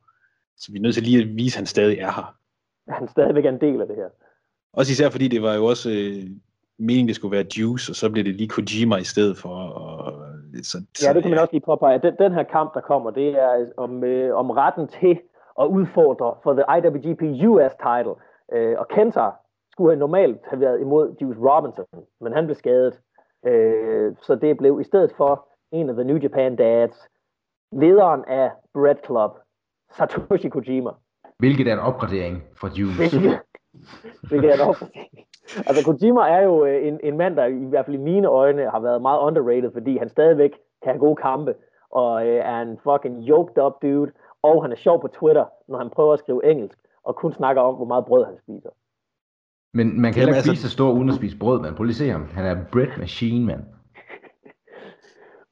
Så vi er nødt til lige at vise, at han stadig er her. Han stadigvæk er en del af det her. Også især fordi det var jo også øh, meningen, det skulle være Juice, og så blev det lige Kojima i stedet for. Og, så, så, ja, det kan man også lige påpege. Den, den her kamp, der kommer, det er om, øh, om retten til at udfordre for the IWGP US title. Øh, og Kenta skulle have normalt have været imod Juice Robinson, men han blev skadet. Øh, så det blev i stedet for en af The New Japan Dads, lederen af Red Club, Satoshi Kojima. Hvilket er en opgradering for Juice. Hvilket er en opgradering. Altså Kojima er jo øh, en, en mand, der i hvert fald i mine øjne har været meget underrated, fordi han stadigvæk kan have gode kampe, og øh, er en fucking yoked up dude, og han er sjov på Twitter, når han prøver at skrive engelsk, og kun snakker om, hvor meget brød han spiser. Men man kan heller ikke altså... spise så stor uden at spise brød, man. Prøv lige se ham. Han er bread machine, mand.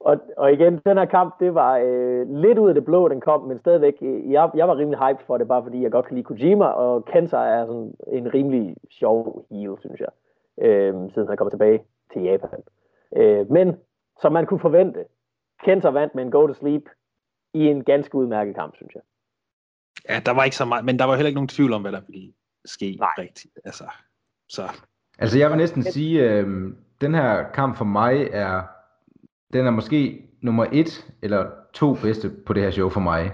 Og, og igen, den her kamp, det var øh, lidt ud af det blå, den kom, men stadigvæk, øh, jeg, jeg var rimelig hype for det, bare fordi jeg godt kan lide Kojima, og Kenta er sådan en rimelig sjov heel, synes jeg, øh, siden han kommer tilbage til Japan. Øh, men, som man kunne forvente, Kenta vandt med en go to sleep i en ganske udmærket kamp, synes jeg. Ja, der var ikke så meget, men der var heller ikke nogen tvivl om, hvad der ville ske Nej. rigtigt. Altså, så. altså jeg vil næsten sige, øh, den her kamp for mig er den er måske nummer et eller to bedste på det her show for mig.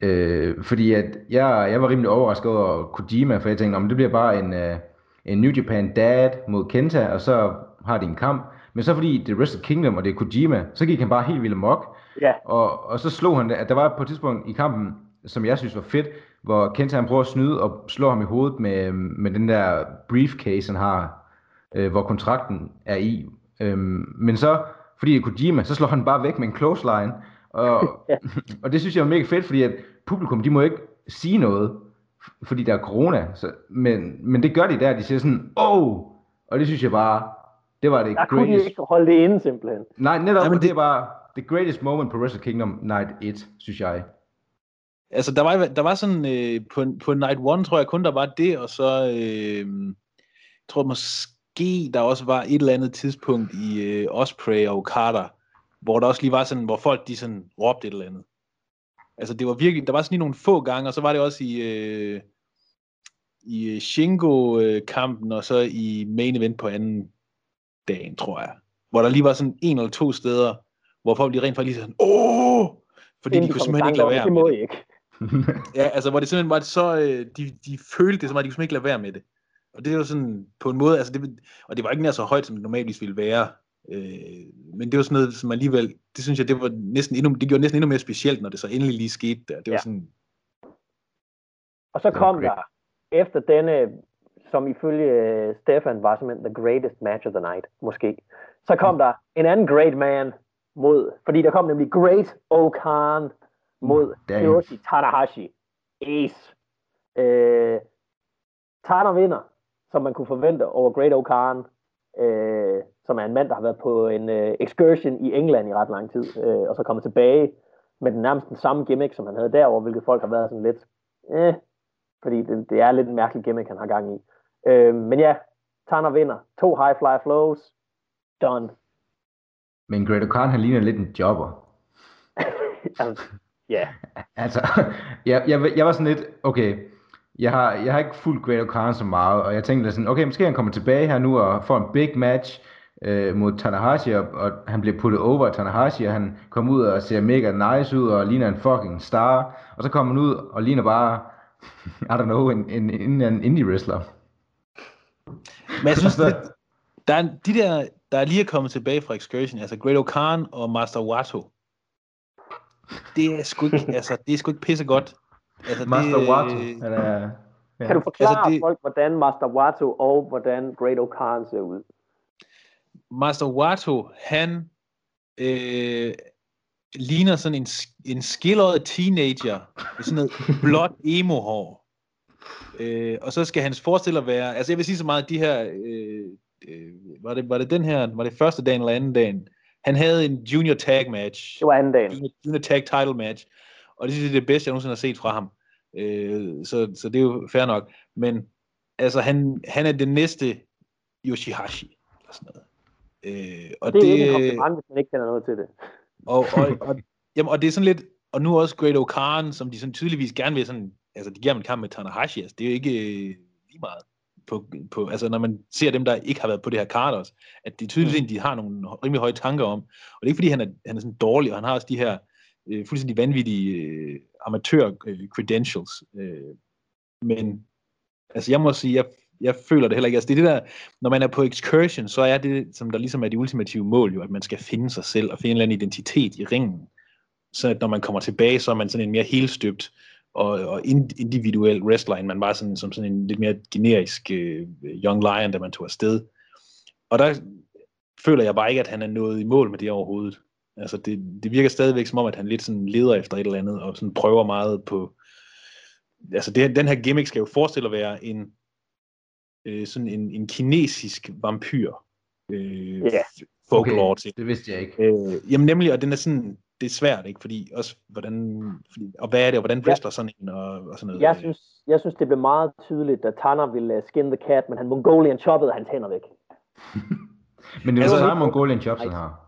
Øh, fordi at jeg, jeg var rimelig overrasket over Kojima, for jeg tænkte, om det bliver bare en, uh, en New Japan Dad mod Kenta, og så har de en kamp. Men så fordi det er Wrestle Kingdom, og det er Kojima, så gik han bare helt vildt mok. Ja. Og, og så slog han det, at der var på et tidspunkt i kampen, som jeg synes var fedt, hvor Kenta han prøver at snyde og slå ham i hovedet med, med den der briefcase, han har, øh, hvor kontrakten er i. Øhm, men så fordi det er Kojima, så slår han bare væk med en clothesline. Og, ja. og det synes jeg er mega fedt, fordi at publikum, de må ikke sige noget, fordi der er corona. Så, men, men det gør de der, de siger sådan, oh! Og det synes jeg bare, det var det der greatest... kunne de ikke holde det inde, simpelthen. Nej, netop, ja, men det... det er bare the greatest moment på Wrestle Kingdom Night 1, synes jeg. Altså, der var, der var sådan, øh, på, på Night 1, tror jeg kun, der var det, og så, øh, jeg tror måske, måske der også var et eller andet tidspunkt i øh, Osprey og Okada, hvor der også lige var sådan, hvor folk de sådan råbte et eller andet. Altså det var virkelig, der var sådan lige nogle få gange, og så var det også i, øh, i øh, Shingo-kampen, og så i main event på anden dagen, tror jeg. Hvor der lige var sådan en eller to steder, hvor folk lige rent faktisk lige sådan, åh! Fordi de kunne simpelthen ikke lade være med det. Ikke. ja, altså hvor det simpelthen var så, øh, de, de følte det som, at de kunne simpelthen ikke lade være med det. Og det er jo sådan, på en måde, altså det, og det var ikke nær så højt, som det normalvis ville være, øh, men det var sådan noget, som alligevel, det synes jeg, det var næsten endnu, det gjorde næsten endnu mere specielt, når det så endelig lige skete der. Det var ja. sådan... Og så kom der, efter denne, som ifølge øh, Stefan var simpelthen the greatest match of the night, måske, så kom mm. der en anden great man mod, fordi der kom nemlig Great Okan mod Hiroshi Tanahashi. Ace. Øh, Tana vinder som man kunne forvente over Great O'Khan, øh, som er en mand, der har været på en øh, excursion i England i ret lang tid, øh, og så kommer tilbage med den nærmest den samme gimmick, som han havde derovre, hvilket folk har været sådan lidt, eh, fordi det, det er lidt en mærkelig gimmick, han har gang i. Øh, men ja, Tanner vinder. To high fly flows. Done. Men Great O'Khan, han ligner lidt en jobber. altså, ja. altså, jeg, jeg, jeg var sådan lidt, okay, jeg har, jeg har ikke fulgt Great O'Connor så meget, og jeg tænkte sådan, okay, måske han kommer tilbage her nu og får en big match øh, mod Tanahashi, og, og han bliver puttet over Tanahashi, og han kommer ud og ser mega nice ud, og ligner en fucking star, og så kommer han ud og ligner bare, I don't know, en, en, en, en indie wrestler. Men jeg synes, det, der er, de der, der er lige er kommet tilbage fra Excursion, altså Great O'Khan og Master Wato, det er sgu ikke, altså, det er sgu ikke pissegodt. Altså, Master det, Wato. Han er, ja. Kan du forklare altså, det, folk, hvordan Master Wato og hvordan Great O'Khan ser ud? Master Wato, han øh, ligner sådan en, en skilleret teenager med sådan noget blåt emo-hår. Øh, og så skal hans forestiller være, altså jeg vil sige så meget, at de her, øh, øh, var, det, var det den her, var det første dagen eller anden dagen, han havde en junior tag match. Det var anden dagen. Junior, junior tag title match. Og det er det bedste, jeg nogensinde har set fra ham. Øh, så, så det er jo fair nok. Men altså, han, han er den næste Yoshihashi. Eller sådan noget. Øh, og det, det er ikke en kompliment, hvis man ikke kender noget til det. Og, og, og, jamen, og det er sådan lidt, og nu også Great O'Khan, som de sådan tydeligvis gerne vil sådan, altså de giver en kamp med Tanahashi, altså det er jo ikke øh, lige meget på, på, altså når man ser dem, der ikke har været på det her kart også, at de tydeligvis mm. de har nogle rimelig høje tanker om, og det er ikke fordi, han er, han er sådan dårlig, og han har også de her øh, fuldstændig vanvittige øh, amatør-credentials, øh, øh, men altså jeg må sige, jeg, jeg føler det heller ikke, altså det er det der, når man er på excursion, så er det, som der ligesom er de ultimative mål jo, at man skal finde sig selv, og finde en eller anden identitet i ringen, så at når man kommer tilbage, så er man sådan en mere helstøbt, og, og individuel wrestler, end man var sådan, som sådan en lidt mere generisk øh, young lion, da man tog afsted. Og der føler jeg bare ikke, at han er nået i mål med det overhovedet. Altså det, det virker stadigvæk som om, at han lidt sådan leder efter et eller andet, og sådan prøver meget på... Altså det, den her gimmick skal jo forestille at være en, øh, sådan en, en kinesisk vampyr. Øh, yeah. folklore okay, til. det vidste jeg ikke. Øh, jamen nemlig, og den er sådan, det er svært, ikke? Fordi også, hvordan, fordi, og hvad er det, og hvordan wrestler sådan en, og, og sådan noget. Jeg synes, jeg synes, det blev meget tydeligt, at Tanner ville uh, skin the cat, men han Mongolian choppede hans hænder væk. men det er jo samme Mongolian chops, han har.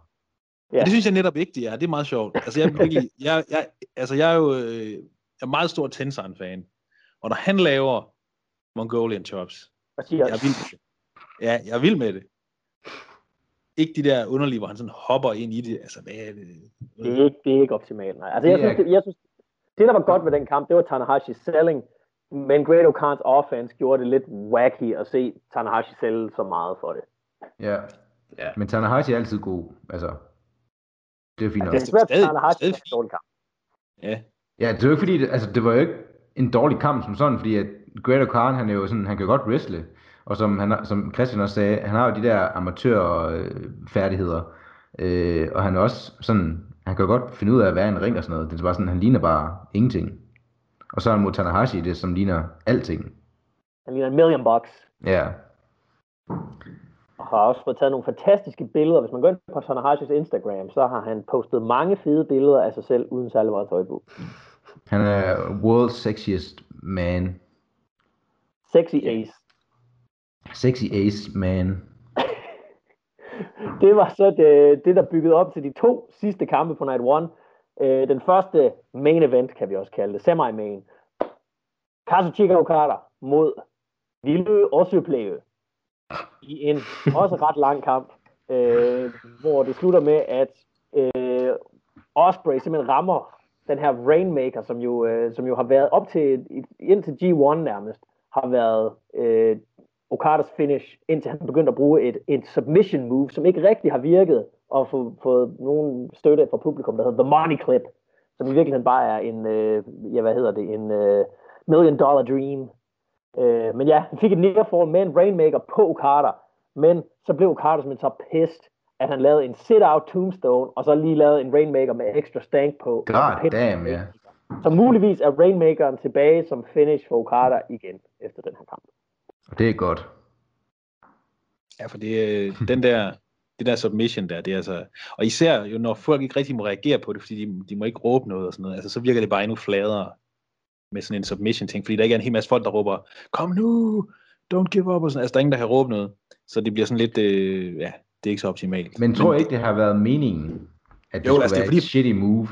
Ja. Det synes jeg netop ikke, det er. Det er meget sjovt. Altså, jeg, virkelig, jeg, jeg, altså, jeg er jo øh, jeg er meget stor Tenzan-fan. Og når han laver Mongolian chops, jeg er vild med det. Ja, jeg er vild med det ikke de der underlige, hvor han sådan hopper ind i det. Altså, hvad er det? Det er ikke, det er ikke optimalt, nej. Altså, jeg, synes, det, jeg synes, det, der var godt ved den kamp, det var Tanahashi selling, men Great O'Khans offense gjorde det lidt wacky at se Tanahashi sælge så meget for det. Ja, ja. men Tanahashi er altid god. Altså, det er fint altså, det er svært, Tanahashi er en dårlig kamp. Ja. Ja, det var ikke fordi, det, altså, det var jo ikke en dårlig kamp som sådan, fordi at Great O'Khan, han er jo sådan, han kan godt wrestle. Og som, han, som Christian også sagde, han har jo de der amatørfærdigheder. Øh, og han er også sådan, han kan godt finde ud af at være en ring og sådan noget. Det er bare sådan, han ligner bare ingenting. Og så er han mod Tanahashi, det som ligner alting. Han ligner en million bucks. Ja. Og har også fået taget nogle fantastiske billeder. Hvis man går ind på Tanahashis Instagram, så har han postet mange fede billeder af sig selv, uden særlig meget tøj på. Han er world's sexiest man. Sexy ace. Sexy Ace Man. det var så det, det, der byggede op til de to sidste kampe på Night One. Øh, den første main event, kan vi også kalde det, semi-main. Kazuchika Okada mod Lille Osøplæge i en også ret lang kamp, øh, hvor det slutter med, at øh, Osprey simpelthen rammer den her Rainmaker, som jo, øh, som jo har været op til, indtil G1 nærmest, har været øh, Okadas finish, indtil han begyndte at bruge et, et submission move, som ikke rigtig har virket, og få, fået nogen støtte fra publikum, der hedder The Money Clip, som i virkeligheden bare er en, øh, ja, hvad hedder det, en øh, million dollar dream. Øh, men ja, han fik et nearfall med en Rainmaker på Okada, men så blev Okada simpelthen så pissed, at han lavede en sit-out tombstone, og så lige lavede en Rainmaker med ekstra stank på. God damn, ja. Yeah. Så muligvis er Rainmakeren tilbage som finish for Okada igen efter den her kamp. Og det er godt. Ja, for det, øh, den der, det der submission der, det er altså, og især jo, når folk ikke rigtig må reagere på det, fordi de, de må ikke råbe noget og sådan noget, altså så virker det bare endnu fladere med sådan en submission ting, fordi der ikke er en hel masse folk, der råber, kom nu, don't give up, og sådan, altså der er ingen, der har råbt noget, så det bliver sådan lidt, øh, ja, det er ikke så optimalt. Men tror jeg ikke, det har været meningen, at det jo, skulle altså, være det er fordi, et shitty move?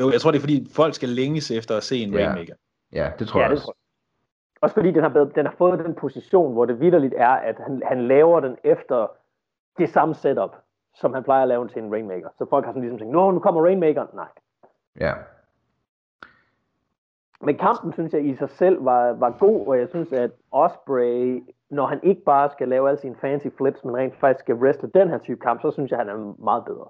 Jo, jeg tror, det er fordi, folk skal længes efter at se en ja. Rainmaker. Ja, det tror ja, jeg også. Det også fordi den har, blevet, den har fået den position, hvor det vidderligt er, at han, han laver den efter det samme setup, som han plejer at lave til en Rainmaker. Så folk har sådan ligesom tænkt, nå, nu kommer Rainmaker. Nej. Ja. Men kampen, synes jeg, i sig selv var, var god, og jeg synes, at Osprey, når han ikke bare skal lave alle sine fancy flips, men rent faktisk skal wrestle den her type kamp, så synes jeg, han er meget bedre.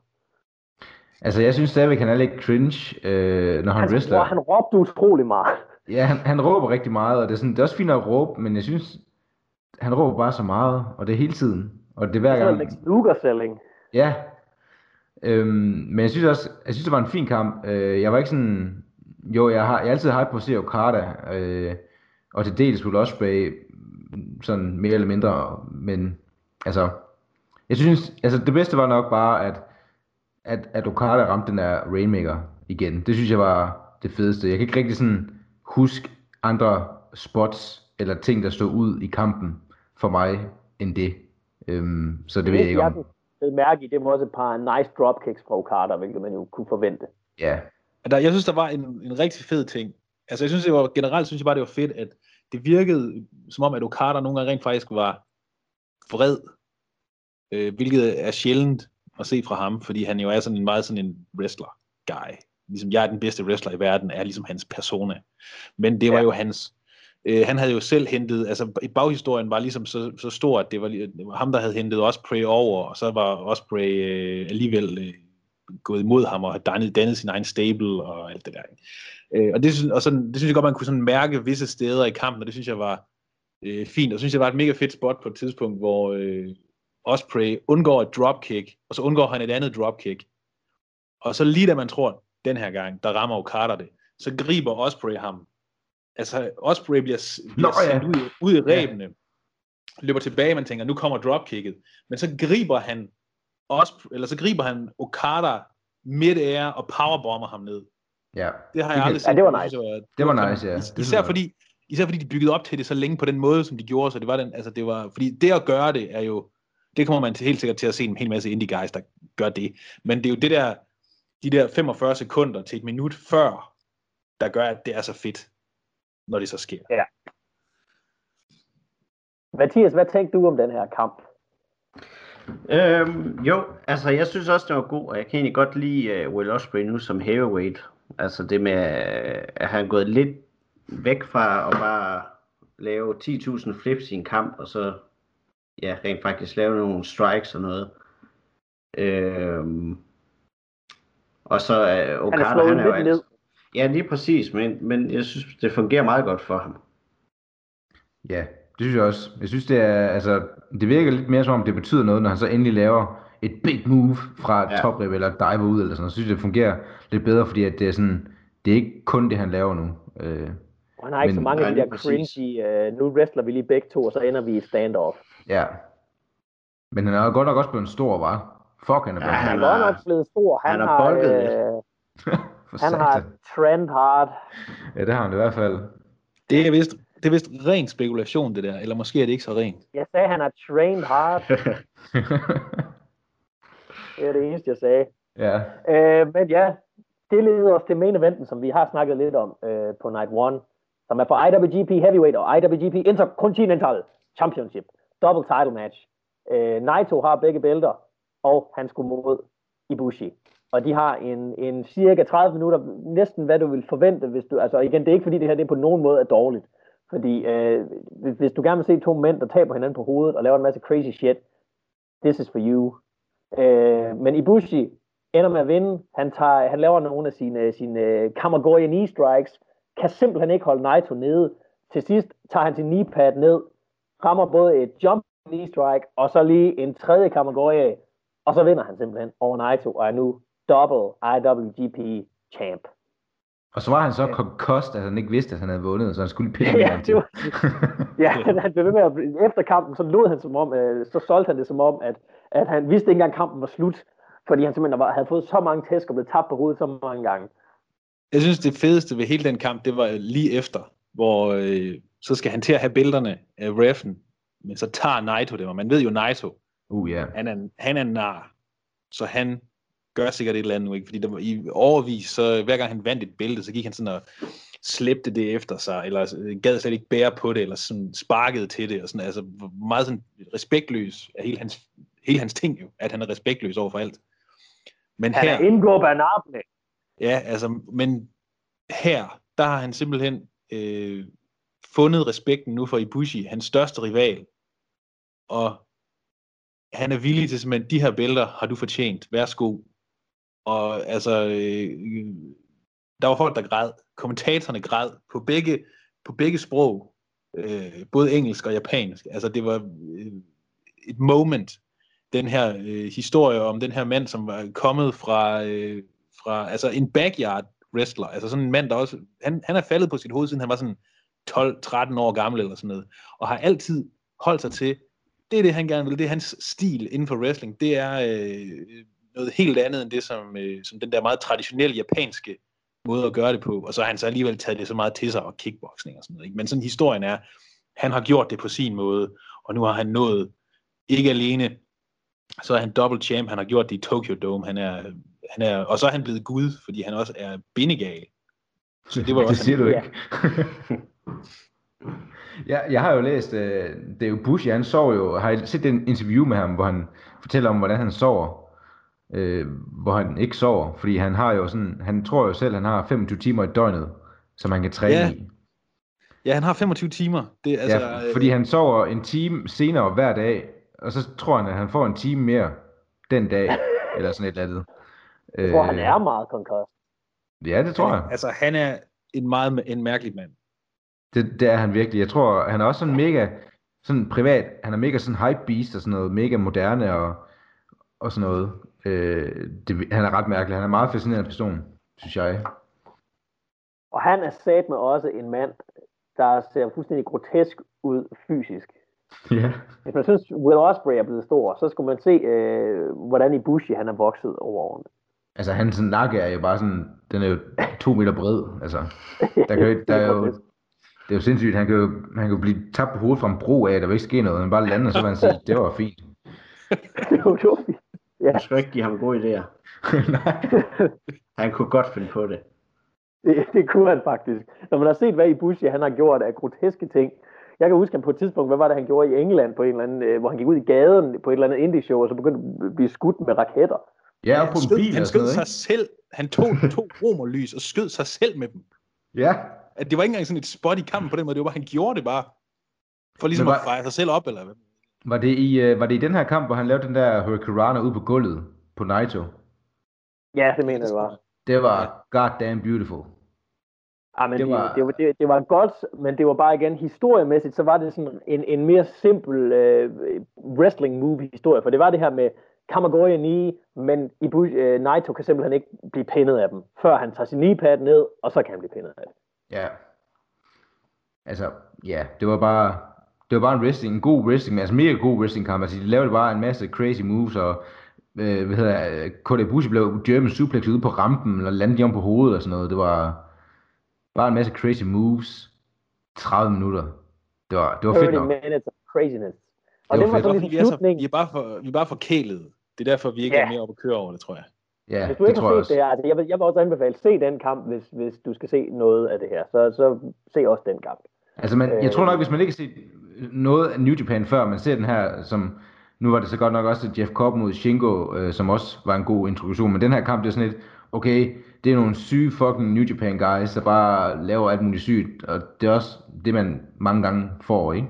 Altså, jeg synes stadigvæk, han er lidt cringe, øh, når han altså, wrestler. Han råbte utrolig meget. Ja, han, han råber rigtig meget, og det er, sådan, det er også fint at råbe, men jeg synes, han råber bare så meget, og det er hele tiden. Og det er hver gang. Det er selling. Ja. Øhm, men jeg synes også, jeg synes, det var en fin kamp. Øh, jeg var ikke sådan, jo, jeg har jeg altid hype på at se Okada, øh, og til dels skulle også Osprey, sådan mere eller mindre, men altså, jeg synes, altså det bedste var nok bare, at, at, at Okada ramte den der Rainmaker igen. Det synes jeg var det fedeste. Jeg kan ikke rigtig sådan huske andre spots eller ting, der stod ud i kampen for mig, end det. Øhm, så det, det ved jeg ikke om. det mærke i, det var også et par nice dropkicks fra Okada, hvilket man jo kunne forvente. Ja. Der, jeg synes, der var en, en rigtig fed ting. Altså, jeg synes, det var, generelt synes jeg bare, det var fedt, at det virkede som om, at Okada nogle gange rent faktisk var vred, øh, hvilket er sjældent at se fra ham, fordi han jo er sådan en meget sådan en wrestler guy. Ligesom jeg er den bedste wrestler i verden, er ligesom hans persona. Men det var ja. jo hans, øh, han havde jo selv hentet, altså i baghistorien var ligesom så, så stor, at det var, det var ham, der havde hentet Osprey over, og så var Osprey øh, alligevel øh, gået imod ham og havde dannet, dannet sin egen stable og alt det der. Øh, og det, og sådan, det synes jeg godt, man kunne sådan mærke visse steder i kampen, og det synes jeg var øh, fint, og synes jeg var et mega fedt spot på et tidspunkt, hvor øh, Osprey undgår et dropkick, og så undgår han et andet dropkick. Og så lige da man tror, den her gang, der rammer Okada det, så griber Osprey ham. Altså, Osprey bliver, bliver Nå, ja. sendt ud, ud i rebene, ja. løber tilbage, man tænker, nu kommer dropkicket. Men så griber han Osprey, eller så griber han Okada midt-air og powerbomber ham ned. Ja. Det har jeg aldrig set. Ja, det var nice. Det, det var nice, ja. Især fordi, især fordi de byggede op til det så længe på den måde, som de gjorde, så det var den, altså det var, fordi det at gøre det er jo, det kommer man til, helt sikkert til at se en hel masse indie guys, der gør det. Men det er jo det der, de der 45 sekunder til et minut før, der gør, at det er så fedt, når det så sker. Ja. Mathias, hvad tænkte du om den her kamp? Øhm, jo, altså jeg synes også, det var god, og jeg kan egentlig godt lide uh, Will Ospreay nu som heavyweight. Altså det med, at han er gået lidt væk fra at bare lave 10.000 flips i en kamp, og så ja, rent faktisk lave nogle strikes og noget. Øhm, og så uh, Okada, han er, han er jo altid, Ja, lige præcis, men, men jeg synes, det fungerer meget godt for ham. Ja, det synes jeg også. Jeg synes, det er, altså, det virker lidt mere som om, det betyder noget, når han så endelig laver et big move fra ja. toprib eller diver ud eller sådan noget. Så synes jeg, det fungerer lidt bedre, fordi at det er sådan, det er ikke kun det, han laver nu. Øh, han har ikke men, så mange af de der cringy, uh, nu wrestler vi lige begge to, og så ender vi i standoff. Ja. Men han er godt nok også blevet stor, var. Fuck, han er blevet ja, han er godt nok blevet stor. Han, han har, bolket øh, han har trend hard. Ja, det har han i hvert fald. Det er vist, det er vist ren spekulation, det der. Eller måske er det ikke så rent. Jeg sagde, han har trained hard. det er det eneste, jeg sagde. Ja. Øh, men ja, det leder os til main eventen, som vi har snakket lidt om øh, på Night 1, som er på IWGP Heavyweight og IWGP Intercontinental Championship. Double title match. Øh, Naito har begge bælter, og han skulle mod Ibushi og de har en, en cirka 30 minutter, næsten hvad du vil forvente, hvis du, altså igen, det er ikke fordi det her det på nogen måde er dårligt, fordi øh, hvis du gerne vil se to mænd, der taber hinanden på hovedet og laver en masse crazy shit, this is for you. Øh, men Ibushi ender med at vinde, han, tager, han laver nogle af sine, sine øh, Kamagoye knee strikes, kan simpelthen ikke holde Naito nede, til sidst tager han sin knee pad ned, rammer både et jump knee strike, og så lige en tredje Kamagoye. og så vinder han simpelthen over Naito, og er nu double IWGP champ. Og så var han så kost, at han ikke vidste, at han havde vundet, så han skulle pille ja, det var, ja, han blev ved med at, efter kampen, så lod han som om, øh, så solgte han det som om, at, at han vidste ikke engang, at kampen var slut, fordi han simpelthen var, havde fået så mange tæsk og blev tabt på hovedet så mange gange. Jeg synes, det fedeste ved hele den kamp, det var lige efter, hvor øh, så skal han til at have billederne af reffen, men så tager Naito dem, og man ved jo Naito, uh, yeah. han, er, han er nar, så han gør sikkert et eller andet nu, ikke? fordi der var, i overvis, så hver gang han vandt et bælte, så gik han sådan og slæbte det efter sig, eller gad slet ikke bære på det, eller sådan sparkede til det, og sådan, altså meget sådan respektløs af hele hans, hele hans ting jo, at han er respektløs over for alt. Men han her, er indgå banable. Ja, altså, men her, der har han simpelthen øh, fundet respekten nu for Ibushi, hans største rival, og han er villig til simpelthen, de her bælter har du fortjent, værsgo, og altså, øh, der var folk, der græd. Kommentatorerne græd på begge, på begge sprog. Øh, både engelsk og japansk. Altså, det var øh, et moment, den her øh, historie om den her mand, som var kommet fra, øh, fra altså en backyard wrestler. Altså sådan en mand, der også, han, han er faldet på sit hoved, siden han var sådan 12-13 år gammel eller sådan noget. Og har altid holdt sig til, det er det, han gerne vil. Det er hans stil inden for wrestling. Det er øh, noget helt andet end det, som, øh, som den der meget traditionelle japanske måde at gøre det på. Og så har han så alligevel taget det så meget til sig og kickboxing og sådan noget. Ikke? Men sådan historien er, han har gjort det på sin måde, og nu har han nået ikke alene Så er han double champ, han har gjort det i Tokyo Dome, han er, han er, og så er han blevet gud, fordi han også er bindegal. Så det var det også siger han, du ikke. Ja. jeg, jeg har jo læst, uh, det er jo Bush, han sover jo, har I set en interview med ham, hvor han fortæller om, hvordan han sover, uh, hvor han ikke sover, fordi han har jo sådan, han tror jo selv, han har 25 timer i døgnet, som han kan træne ja. i. Ja, han har 25 timer. Det, altså, ja, fordi han sover en time senere hver dag, og så tror han, at han får en time mere den dag, eller sådan et eller andet. Jeg tror, øh, han er meget konkurs. Ja, det tror jeg. Altså, han er en meget en mærkelig mand. Det, det er han virkelig. Jeg tror, han er også sådan mega, sådan privat, han er mega sådan hype beast og sådan noget, mega moderne og, og sådan noget. Øh, det, han er ret mærkelig. Han er en meget fascinerende person, synes jeg. Og han er sat med også en mand, der ser fuldstændig grotesk ud fysisk. Ja. Hvis man synes, Will Ospreay er blevet stor, så skulle man se, øh, hvordan Ibushi han er vokset over årene. Altså hans nakke er jo bare sådan, den er jo to meter bred. Altså, der, kan jo, der er jo, det er jo sindssygt, han kan jo, han kan jo blive tabt på hovedet fra en bro af, der vil ikke ske noget, han bare lander, så vil han sige, det var fint. det var fint. Ja. Jeg skal ikke give ham gode idéer. Nej. han kunne godt finde på det. det. Det kunne han faktisk. Når man har set, hvad Ibushi han har gjort af groteske ting, jeg kan huske, at på et tidspunkt, hvad var det, han gjorde i England, på en eller anden, øh, hvor han gik ud i gaden på et eller andet indie-show, og så begyndte at blive skudt med raketter. Ja, og på en bil Han skød sig selv. Han tog to romerlys og skød sig selv med dem. Ja. At det var ikke engang sådan et spot i kampen på den måde, det var bare, han gjorde det bare. For ligesom var, at fejre sig selv op, eller hvad? Var det, i, uh, var det i den her kamp, hvor han lavede den der Hurricane ud på gulvet på Naito? Ja, det mener jeg, det var. Det var goddamn beautiful. Ja, men det, var... Det, det, var, det, det var godt, men det var bare igen historiemæssigt, så var det sådan en, en mere simpel uh, wrestling movie historie, for det var det her med Kamagoya knee, men Ibu, uh, Naito kan simpelthen ikke blive pindet af dem, før han tager sin knee ned, og så kan han blive pindet af det. Ja. Altså, ja, det var bare, det var bare en wrestling, en god wrestling, altså mere god wrestling kamp, altså de lavede bare en masse crazy moves, og øh, hvad hedder Kota Ibushi blev German suplex ude på rampen, eller landede om på hovedet og sådan noget, det var, Bare en masse crazy moves. 30 minutter. Det var, det var fedt nok. minutes of craziness. Og det, det var, var sådan vi, er så, vi, er bare for, vi er bare for kælet. Det er derfor, vi ikke yeah. er mere oppe at køre over det, tror jeg. Ja, hvis du ikke har set det her, altså jeg, vil, jeg vil også anbefale, se den kamp, hvis, hvis du skal se noget af det her. Så, så se også den kamp. Altså, man, jeg tror nok, hvis man ikke har set noget af New Japan før, man ser den her, som nu var det så godt nok også Jeff Cobb mod Shingo, øh, som også var en god introduktion, men den her kamp, det er sådan lidt, okay, det er nogle syge fucking New Japan guys, der bare laver alt muligt sygt, og det er også det, man mange gange får, ikke?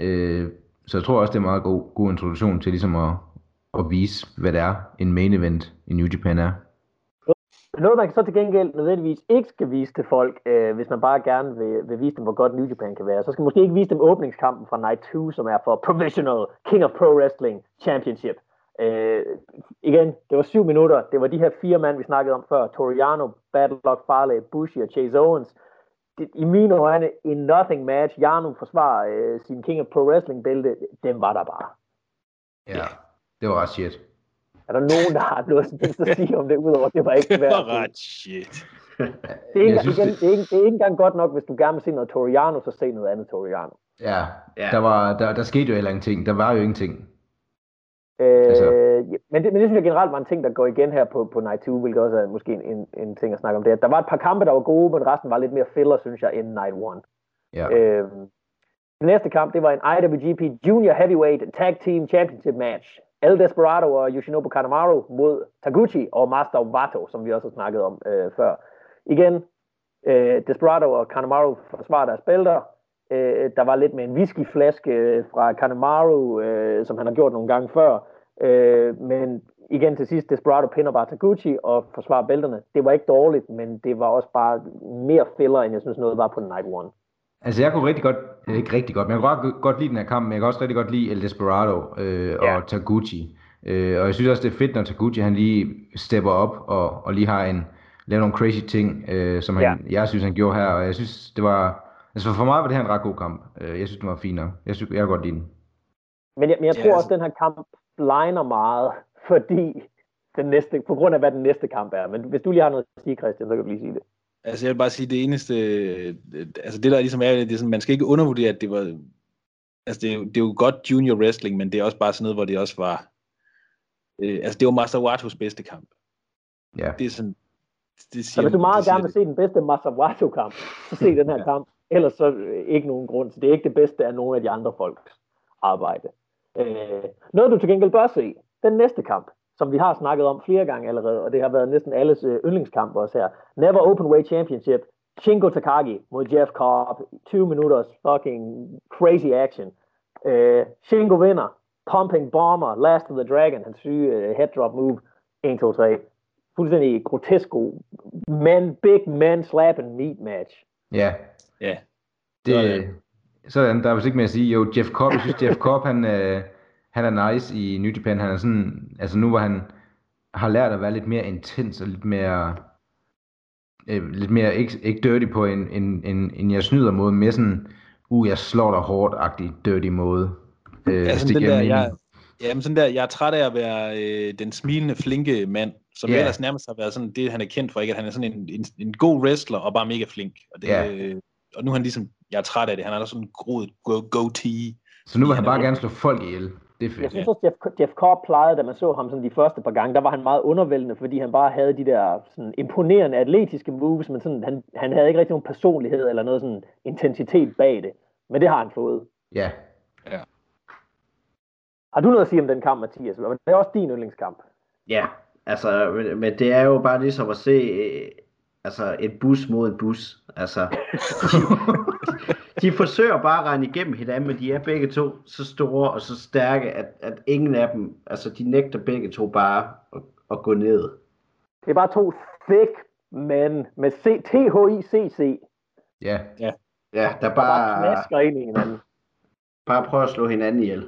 Øh, så jeg tror også, det er en meget god, god introduktion til ligesom at, at vise, hvad det er, en main event i New Japan er. Noget, man så til gengæld nødvendigvis ikke skal vise til folk, øh, hvis man bare gerne vil, vil vise dem, hvor godt New Japan kan være, så skal man måske ikke vise dem åbningskampen fra Night 2, som er for Provisional King of Pro Wrestling Championship. Øh, igen, det var syv minutter. Det var de her fire mand, vi snakkede om før. Toriano, Badlock, Farley, Bushi og Chase Owens. Det, I mine øjne, en nothing match. Janu forsvarer øh, sin King of Pro Wrestling bælte. Den var der bare. Ja, det var ret shit. Er der nogen, der har noget at sige om det, udover det var ikke værd? Det var ret shit. det, er ikke, synes, igen, det... det, er ikke, det er ikke engang godt nok, hvis du gerne vil se noget Toriano, så se noget andet Toriano. Ja, ja. Der, var, der, der skete jo heller ingenting. Der var jo ingenting. Øh, altså. men, det, men det synes jeg generelt var en ting, der går igen her på, på Night 2, hvilket også er måske en, en, en ting at snakke om det. Der var et par kampe, der var gode, men resten var lidt mere filler, synes jeg, end Night 1. Ja. Øh, den næste kamp, det var en IWGP Junior Heavyweight Tag Team Championship match. El Desperado og Yoshinobu Kanemaru mod Taguchi og Master Wato, som vi også har snakket om øh, før. Igen, øh, Desperado og Kanemaru forsvarer deres bælter. Øh, der var lidt med en whiskyflaske øh, fra Kanemaru, øh, som han har gjort nogle gange før. Øh, men igen til sidst, Desperado pinder bare Taguchi og forsvarer bælterne. Det var ikke dårligt, men det var også bare mere filler, end jeg synes noget var på Night One. Altså jeg kunne rigtig godt, ikke rigtig godt, men jeg kunne godt, godt lide den her kamp, men jeg kan også rigtig godt lide El Desperado øh, ja. og Taguchi. Øh, og jeg synes også, det er fedt, når Taguchi han lige stepper op og, og lige har en, lavet nogle crazy ting, øh, som han, ja. jeg synes, han gjorde her. Og jeg synes, det var, Altså for mig var det her en ret god kamp. Øh, jeg synes, den var fin nok. Jeg, synes, jeg kan godt lide den. Men jeg, men jeg tror ja, altså... også, at den her kamp blegner meget, fordi den næste, på grund af, hvad den næste kamp er. Men hvis du lige har noget at sige, Christian, så kan du lige sige det. Altså jeg vil bare sige, det eneste, altså det der ligesom er, det er sådan, man skal ikke undervurdere, at det var, altså det er, det er jo godt junior wrestling, men det er også bare sådan noget, hvor det også var, Øh, altså, det var Masawatos bedste kamp. Ja. Det er sådan... Det så hvis du meget gerne vil se den bedste Masawato-kamp, så se den her ja. kamp. Ellers så ikke nogen grund til. Det er ikke det bedste af nogle af de andre folks arbejde. Øh, noget du til gengæld bør se, den næste kamp, som vi har snakket om flere gange allerede, og det har været næsten alles øh, yndlingskamp også her. Never Open Weight Championship. Shingo Takagi mod Jeff Cobb. 20 minutters fucking crazy action. Øh, Shingo vinder. Pumping Bomber. Last of the Dragon. Hans syge uh, head drop move. 1, 2, 3. Fuldstændig grotesk. Men, big man slap and meat match. Ja. Ja. Det, sådan, der er vist ikke mere at sige. Jo, Jeff Cobb, jeg synes, Jeff Cobb, han, øh, han er nice i New Japan. Han er sådan, altså nu hvor han har lært at være lidt mere intens og lidt mere, øh, lidt mere ikke, ikke dirty på en, en, en, en jeg snyder måde, mere sådan, uh, jeg slår dig hårdt-agtig dirty måde. Øh, ja, sådan den der, jeg, Jamen sådan der, jeg er træt af at være øh, den smilende, flinke mand, som yeah. ellers nærmest har været sådan det, han er kendt for, ikke? At han er sådan en, en, en god wrestler og bare mega flink. Og, det, yeah. øh, og nu er han ligesom, jeg er træt af det, han er der sådan en groet goatee. Så nu vil han, han bare gerne slå folk ihjel. Det er fedt. Jeg synes også, Jeff, Jeff Cobb plejede, da man så ham sådan de første par gange, der var han meget undervældende, fordi han bare havde de der sådan imponerende atletiske moves, men sådan, han, han havde ikke rigtig nogen personlighed eller noget sådan intensitet bag det. Men det har han fået. Ja. Ja. Har du noget at sige om den kamp, Mathias? Det er også din yndlingskamp. Ja, altså, men det er jo bare ligesom at se øh, altså et bus mod en bus. Altså, de, forsøger bare at regne igennem hinanden, men de er begge to så store og så stærke, at, at ingen af dem, altså de nægter begge to bare at, at gå ned. Det er bare to thick men med C, T-H-I-C-C. Ja. Ja, ja der bare... Der bare ind i hinanden. Bare prøv at slå hinanden ihjel.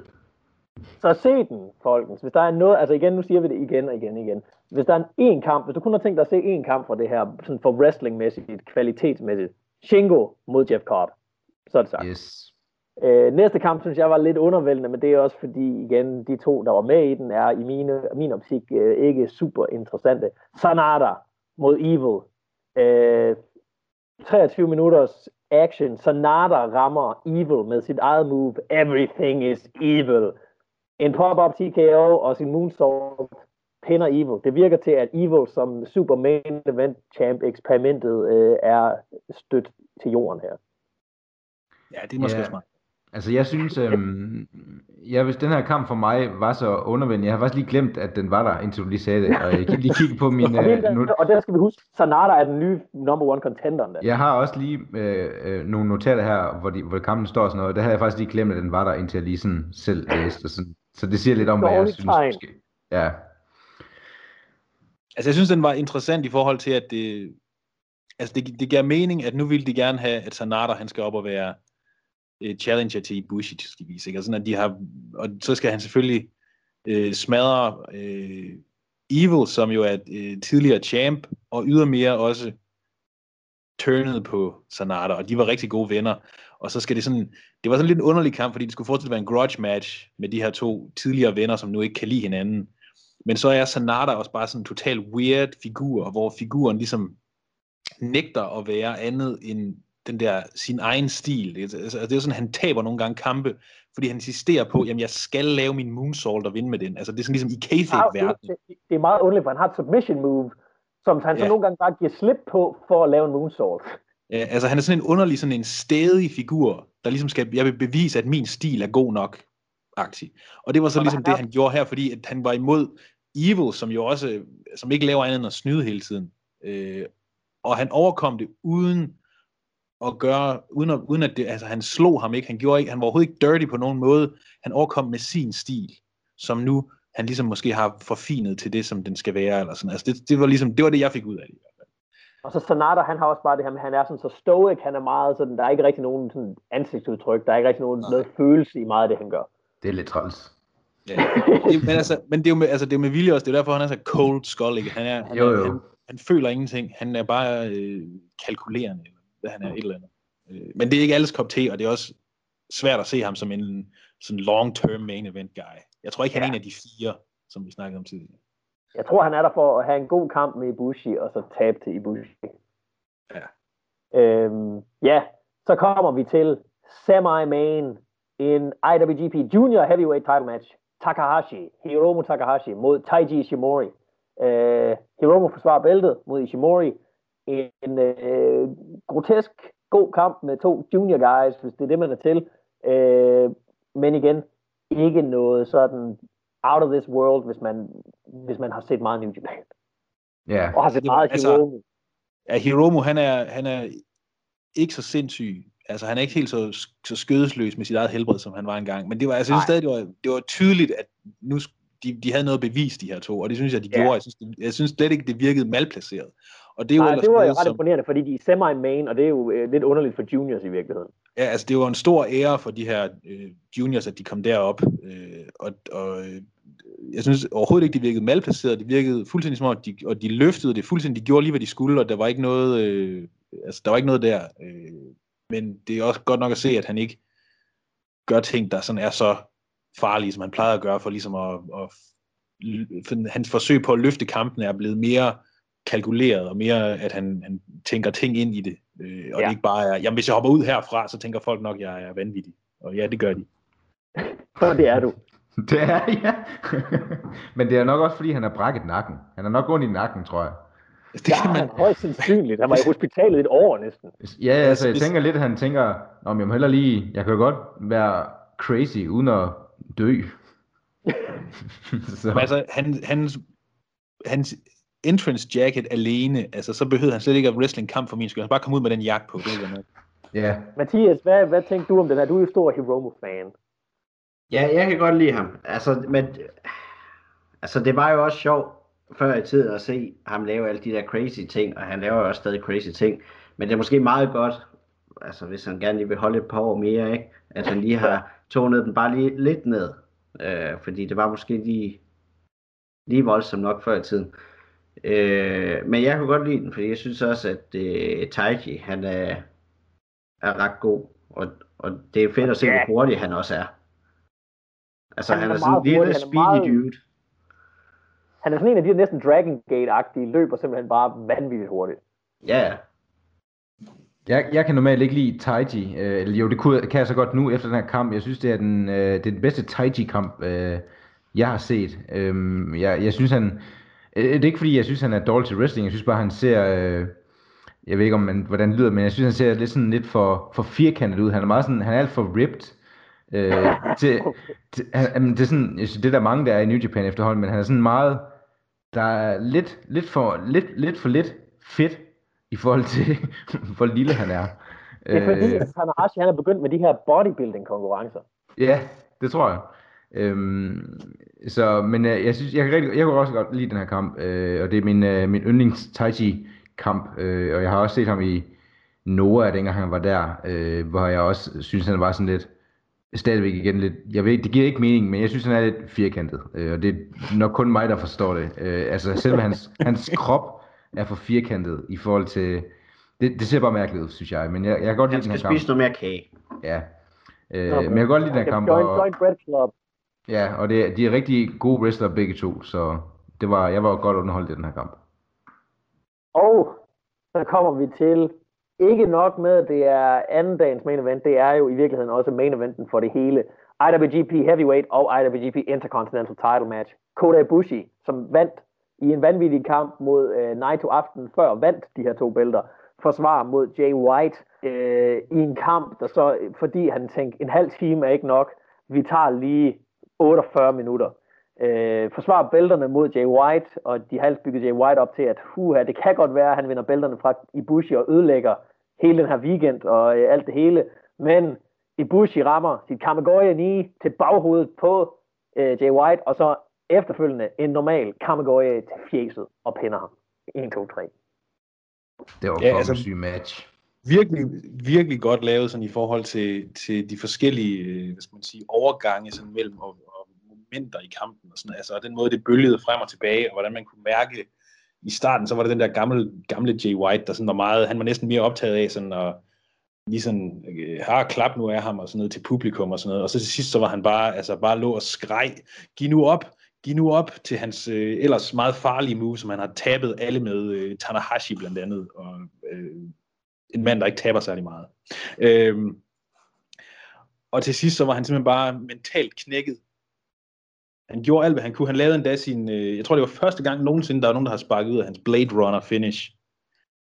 Så se den, folkens. Hvis der er noget, altså igen, nu siger vi det igen og igen og igen. Hvis der er en, en kamp, hvis du kun har tænkt dig at se en kamp fra det her, sådan for wrestlingmæssigt, kvalitetsmæssigt, Shingo mod Jeff Cobb, så er det sagt. Yes. Øh, næste kamp synes jeg var lidt undervældende, men det er også fordi, igen, de to, der var med i den, er i mine, min optik øh, ikke super interessante. Sanada mod Evil. Øh, 23 minutters action. Sanada rammer Evil med sit eget move. Everything is evil en pop-up TKO og sin moonsault pinder Evil. Det virker til, at Evil som super main event champ eksperimentet øh, er stødt til jorden her. Ja, det er måske yeah. smart. Altså jeg synes, øhm, ja, hvis den her kamp for mig var så undervældende, jeg har faktisk lige glemt, at den var der, indtil du lige sagde det, og jeg kan lige kigge på min... og, øh, nu... og der skal vi huske, Sanada er den nye number one contender. Der. Jeg har også lige øh, øh, nogle notater her, hvor, de, hvor kampen står og sådan noget, der havde jeg faktisk lige glemt, at den var der, indtil jeg lige sådan selv læste, sådan, så det siger lidt om, hvad jeg synes. Måske. Ja. Altså jeg synes, den var interessant i forhold til, at det, altså det, det giver mening, at nu vil de gerne have, at Sanada han skal op og være Øh, challenger til Ibushi, skal vise, ikke? Og, sådan, at de har, og så skal han selvfølgelig øh, smadre øh, Evil, som jo er øh, tidligere champ, og ydermere også turnet på Sanada, og de var rigtig gode venner. Og så skal det sådan, det var sådan lidt en underlig kamp, fordi det skulle fortsat være en grudge match med de her to tidligere venner, som nu ikke kan lide hinanden. Men så er Sanada også bare sådan en total weird figur, hvor figuren ligesom nægter at være andet end den der sin egen stil. Det, altså, det er sådan, han taber nogle gange kampe, fordi han insisterer på, jamen jeg skal lave min moonsault og vinde med den. Altså det er sådan ligesom i kayfabe-verden. Det, det, er meget underligt, for han har et submission move, som han ja. så nogle gange bare giver slip på for at lave en moonsault. Ja, altså han er sådan en underlig, sådan en stedig figur, der ligesom skal, jeg vil bevise, at min stil er god nok, aktiv. Og det var så og ligesom det, han gjorde her, fordi at han var imod Evil, som jo også, som ikke laver andet end at snyde hele tiden. Øh, og han overkom det uden at gøre, uden at, uden at det, altså han slog ham ikke, han gjorde ikke, han var overhovedet ikke dirty på nogen måde, han overkom med sin stil, som nu han ligesom måske har forfinet til det, som den skal være, eller sådan. Altså det, det var ligesom, det var det, jeg fik ud af det. Og så Sonata, han har også bare det her med, han er sådan så stoic, han er meget sådan, der er ikke rigtig nogen sådan ansigtsudtryk, der er ikke rigtig nogen noget følelse i meget af det, han gør. Det er lidt træls. Ja. Det, men, altså, men det er jo med, altså, det er jo med vilje også, det er derfor, han er så cold skull, ikke? Han, er, han, jo, jo. Han, han, føler ingenting, han er bare øh, kalkulerende, hvad han er, et eller andet. Øh, men det er ikke alles kop te, og det er også svært at se ham som en sådan long-term main event guy. Jeg tror ikke, han ja. er en af de fire, som vi snakkede om tidligere. Jeg tror, han er der for at have en god kamp med Ibushi, og så tabe til Ibushi. Ja. Øhm, ja, så kommer vi til semi-main en IWGP Junior Heavyweight Title Match. Takahashi, Hiromu Takahashi mod Taiji Ishimori. Øh, Hiromu forsvarer bæltet mod Ishimori. En øh, grotesk god kamp med to junior guys, hvis det er det, man er til. Øh, men igen, ikke noget sådan out of this world, hvis man, hvis man har set meget New Japan. Ja. Yeah. Og har set meget altså, Hiromu. Ja, Hiromu, han er, han er ikke så sindssyg. Altså, han er ikke helt så, så skødesløs med sit eget helbred, som han var engang. Men det var, altså, jeg synes stadig, det var, det var tydeligt, at nu, de, de havde noget bevis, de her to, og det synes jeg, de ja. gjorde. Jeg synes, det, jeg synes slet ikke, det virkede malplaceret. Og det, er jo Nej, det var jo ret som... imponerende, fordi de er semi-main, og det er jo øh, lidt underligt for juniors i virkeligheden. Ja, altså det var en stor ære for de her øh, juniors, at de kom derop. Øh, og, og øh, jeg synes overhovedet ikke, de virkede malplaceret. De virkede fuldstændig som om, de, og de løftede det fuldstændig. De gjorde lige, hvad de skulle, og der var ikke noget, øh, altså, der var ikke noget der. Øh, men det er også godt nok at se, at han ikke gør ting, der sådan er så farlige, som han plejede at gøre, for ligesom at, at for hans forsøg på at løfte kampen er blevet mere kalkuleret, og mere, at han, han tænker ting ind i det. Øh, og ja. det ikke bare er, jamen hvis jeg hopper ud herfra, så tænker folk nok, at jeg er vanvittig. Og ja, det gør de. Og det er du. Det er, ja. Men det er nok også, fordi han har brækket nakken. Han har nok gået i nakken, tror jeg. Det ja, kan man... højst sandsynligt. Han var i hospitalet et år næsten. Ja, altså, jeg tænker lidt, at han tænker, om jeg må hellere lige, jeg kan godt være crazy, uden at dø. så. altså, han, hans, hans entrance jacket alene, altså, så behøvede han slet ikke at wrestling kamp for min skyld. Han bare komme ud med den jakke på. Det Ja. Mathias, hvad, hvad tænker du om den her? Du er jo stor Hiromu-fan. Ja, jeg kan godt lide ham. Altså, men, altså, det var jo også sjovt før i tiden at se ham lave alle de der crazy ting, og han laver jo også stadig crazy ting. Men det er måske meget godt, altså hvis han gerne lige vil holde et par år mere, ikke? at han lige har tonet den bare lige lidt ned. Øh, fordi det var måske lige, lige voldsomt nok før i tiden. Øh, men jeg kunne godt lide den, fordi jeg synes også, at øh, Taiji, han er, er ret god. Og, og det er fedt at se, hvor hurtig han også er. Altså, han, han er, er sådan en lille speedy meget... dude. Han er sådan en af de næsten Dragon Gate-agtige, løber simpelthen bare vanvittigt hurtigt. Ja, yeah. Jeg, jeg kan normalt ikke lide Taiji. Øh, jo, det kunne, kan jeg så godt nu efter den her kamp. Jeg synes, det er den, øh, det er den bedste Taiji-kamp, øh, jeg har set. Øh, jeg, jeg synes, han... Øh, det er ikke fordi, jeg synes, han er dårlig til wrestling. Jeg synes bare, han ser... Øh, jeg ved ikke, om man, hvordan det lyder, men jeg synes, han ser lidt, sådan lidt for, for firkantet ud. Han er meget sådan, han er alt for ripped. Øh, til, til, han, det er sådan, jeg synes, det er der mange, der er i New Japan efterhånden, men han er sådan meget, der er lidt, lidt, for, lidt, lidt for lidt fedt i forhold til, hvor lille han er. Det er fordi, øh, at Tanahashi han er begyndt med de her bodybuilding konkurrencer. Ja, det tror jeg. Øhm, så, men øh, jeg synes, jeg kan, rigtig, jeg kan også godt lide den her kamp, øh, og det er min, øh, min yndlings Taichi kamp, øh, og jeg har også set ham i Noah, dengang han var der, øh, hvor jeg også synes, han var sådan lidt, stadigvæk igen lidt, jeg ved, det giver ikke mening, men jeg synes, han er lidt firkantet, øh, og det er nok kun mig, der forstår det. Øh, altså, selve hans, hans krop er for firkantet i forhold til, det, det ser bare mærkeligt ud, synes jeg, men jeg, jeg kan godt lide den her kamp. Han skal spise noget mere kage. Ja, øh, men jeg kan godt lide den her kamp. Join, join Bread Club. Ja, og det, de er rigtig gode wrestler begge to, så det var, jeg var godt underholdt i den her kamp. Og så kommer vi til ikke nok med, at det er anden dagens main event, det er jo i virkeligheden også main eventen for det hele. IWGP Heavyweight og IWGP Intercontinental Title Match. Kota Ibushi, som vandt i en vanvittig kamp mod øh, Naito aften før, vandt de her to bælter, forsvar mod Jay White øh, i en kamp, der så, øh, fordi han tænkte, en halv time er ikke nok, vi tager lige 48 minutter. Uh, forsvarer bælterne mod Jay White, og de har bygget Jay White op til, at huha, det kan godt være, at han vinder bælterne fra Ibushi og ødelægger hele den her weekend og øh, alt det hele. Men Ibushi rammer sit Kamagoya ni til baghovedet på øh, Jay White, og så efterfølgende en normal Kamagoya til fjeset og pinder ham. 1, 2, 3. Det var ja, altså, en syg match. Virkelig, virkelig godt lavet sådan i forhold til, til de forskellige øh, hvad skal man sige, overgange sådan mellem og, elementer i kampen. Og sådan, altså, og den måde, det bølgede frem og tilbage, og hvordan man kunne mærke i starten, så var det den der gamle, gamle Jay White, der sådan var meget, han var næsten mere optaget af sådan at lige sådan, øh, har klap nu af ham og sådan noget til publikum og sådan noget. Og så til sidst, så var han bare, altså bare lå og skreg, giv nu op, giv nu op til hans øh, ellers meget farlige move, som han har tabet alle med, øh, Tanahashi blandt andet, og øh, en mand, der ikke taber særlig meget. Øh, og til sidst, så var han simpelthen bare mentalt knækket han gjorde alt, hvad han kunne. Han lavede endda sin, øh, jeg tror det var første gang nogensinde, der var nogen, der har sparket ud af hans Blade Runner finish.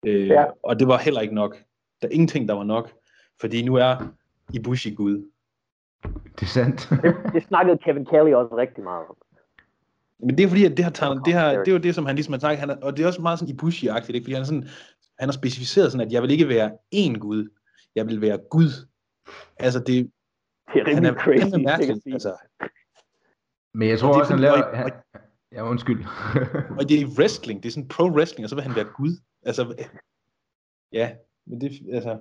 Øh, ja. Og det var heller ikke nok. Der er ingenting, der var nok. Fordi nu er Ibushi Gud. Det er sandt. det, det snakkede Kevin Kelly også rigtig meget om. Men det er fordi, at det har, taget, det, har, det er jo det, som han ligesom har sagt, han er, og det er også meget sådan Ibushi-agtigt, ikke? fordi han, er sådan, han har specificeret sådan, at jeg vil ikke være én Gud, jeg vil være Gud. Altså det, det er rimelig han er, crazy. Han er mærkelig, altså. Men jeg tror også, han laver... Han, ja, undskyld. og det er wrestling, det er sådan pro-wrestling, og så vil han være Gud. Altså, ja, men det, altså,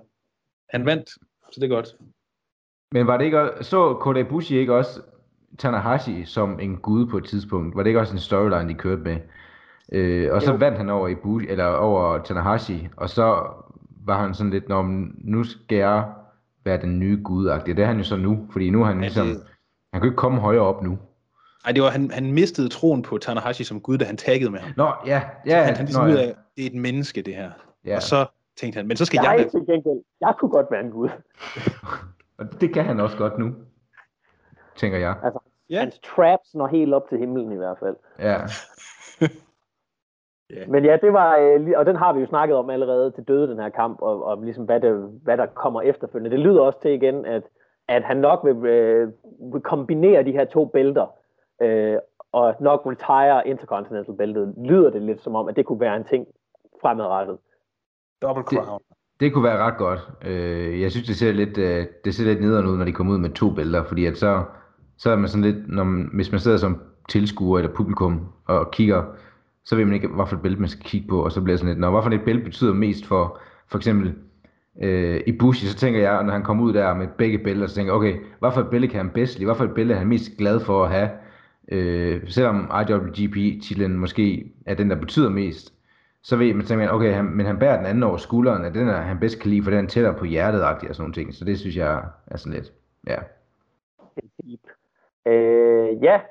han vandt, så det er godt. Men var det ikke også, så Kota Ibushi ikke også Tanahashi som en gud på et tidspunkt? Var det ikke også en storyline, de kørte med? Øh, og så jo. vandt han over Ibushi, eller over Tanahashi, og så var han sådan lidt, når nu skal jeg være den nye gudagtige. Det er han jo så nu, fordi nu er han ligesom, det... han kan ikke komme højere op nu. Nej, det var, han, han mistede troen på Tanahashi som gud, da han taggede med ham. Nå, ja, ja. Så han, han ligesom Nå, ja. ud af, det er et menneske, det her. Ja. Og så tænkte han, men så skal jeg... Jeg, til gengæld, jeg kunne godt være en gud. og det kan han også godt nu, tænker jeg. Altså, yeah. hans traps når helt op til himlen i hvert fald. Ja. yeah. Men ja, det var, øh, og den har vi jo snakket om allerede til døde, den her kamp, og, og ligesom hvad, det, hvad der kommer efterfølgende. Det lyder også til igen, at, at han nok vil, øh, vil kombinere de her to bælter, øh, og nok retire Intercontinental-bæltet, lyder det lidt som om, at det kunne være en ting fremadrettet. Double crown. Det, det kunne være ret godt. Øh, jeg synes, det ser lidt, øh, det ser lidt nederen ud, når de kommer ud med to bælter, fordi at så, så er man sådan lidt, når man, hvis man sidder som tilskuer eller publikum og kigger, så ved man ikke, hvilket bælte man skal kigge på, og så bliver det sådan lidt, når hvorfor et bælte betyder mest for, for eksempel øh, i Bushi, så tænker jeg, når han kommer ud der med begge bælter, så tænker jeg, okay, hvorfor et bælte kan han bedst lide, hvorfor et bælte er han mest glad for at have, øh, selvom IWGP-titlen måske er den, der betyder mest, så ved man, simpelthen, okay, han, men han bærer den anden over skulderen, at den er han bedst kan lide, for den er tættere på hjertet og sådan nogle ting. Så det synes jeg er sådan lidt, ja. Øh, ja,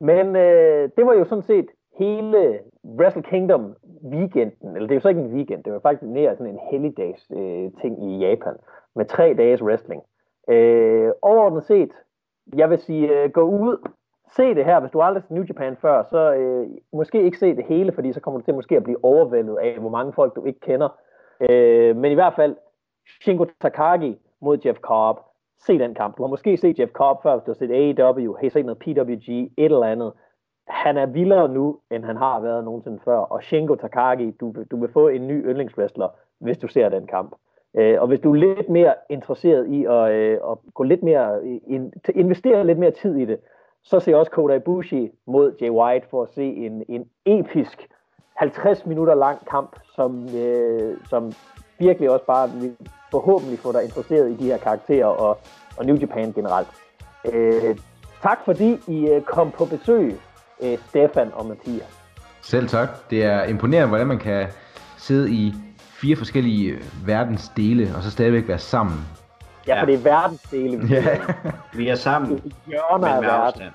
men øh, det var jo sådan set hele Wrestle Kingdom weekenden, eller det er jo så ikke en weekend, det var faktisk mere sådan en helligdags øh, ting i Japan, med tre dages wrestling. Øh, overordnet set, jeg vil sige, øh, gå ud, se det her, hvis du aldrig har New Japan før, så øh, måske ikke se det hele, fordi så kommer du til måske at blive overvældet af, hvor mange folk du ikke kender. Øh, men i hvert fald, Shingo Takagi mod Jeff Cobb, se den kamp. Du har måske set Jeff Cobb før, hvis du har set AEW, har set noget PWG, et eller andet. Han er vildere nu, end han har været nogensinde før. Og Shingo Takagi, du, du vil få en ny yndlingswrestler, hvis du ser den kamp. Øh, og hvis du er lidt mere interesseret i at, øh, at gå lidt mere, in, investere lidt mere tid i det, så ser jeg også Kota Ibushi mod Jay White for at se en, en episk 50 minutter lang kamp, som, øh, som virkelig også bare vil forhåbentlig få dig interesseret i de her karakterer og, og New Japan generelt. Øh, tak fordi I øh, kom på besøg, øh, Stefan og Mathias. Selv tak. Det er imponerende, hvordan man kan sidde i fire forskellige øh, verdensdele og så stadigvæk være sammen Ja, for det er verdensdele. Vi, ja. vi er sammen, men med verden. afstand.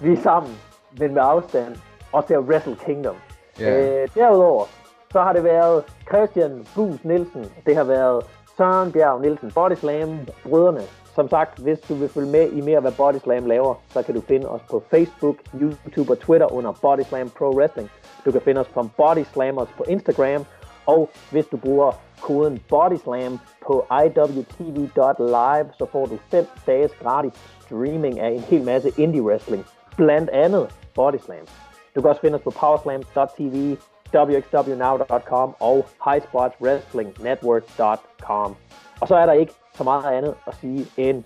Vi er sammen, men med afstand. Og til Wrestle Kingdom. Ja. Øh, derudover, så har det været Christian Bus Nielsen. Det har været Søren Bjerg Nielsen, Bodyslam, brødrene. Som sagt, hvis du vil følge med i mere, hvad Bodyslam laver, så kan du finde os på Facebook, YouTube og Twitter under Bodyslam Pro Wrestling. Du kan finde os på Bodyslammers på Instagram, og hvis du bruger koden BODYSLAM på iwtv.live, så får du 5 dages gratis streaming af en hel masse indie wrestling, blandt andet BodySlam. Du kan også finde os på powerslam.tv, wxwnow.com og highspotswrestlingnetwork.com. Og så er der ikke så meget andet at sige end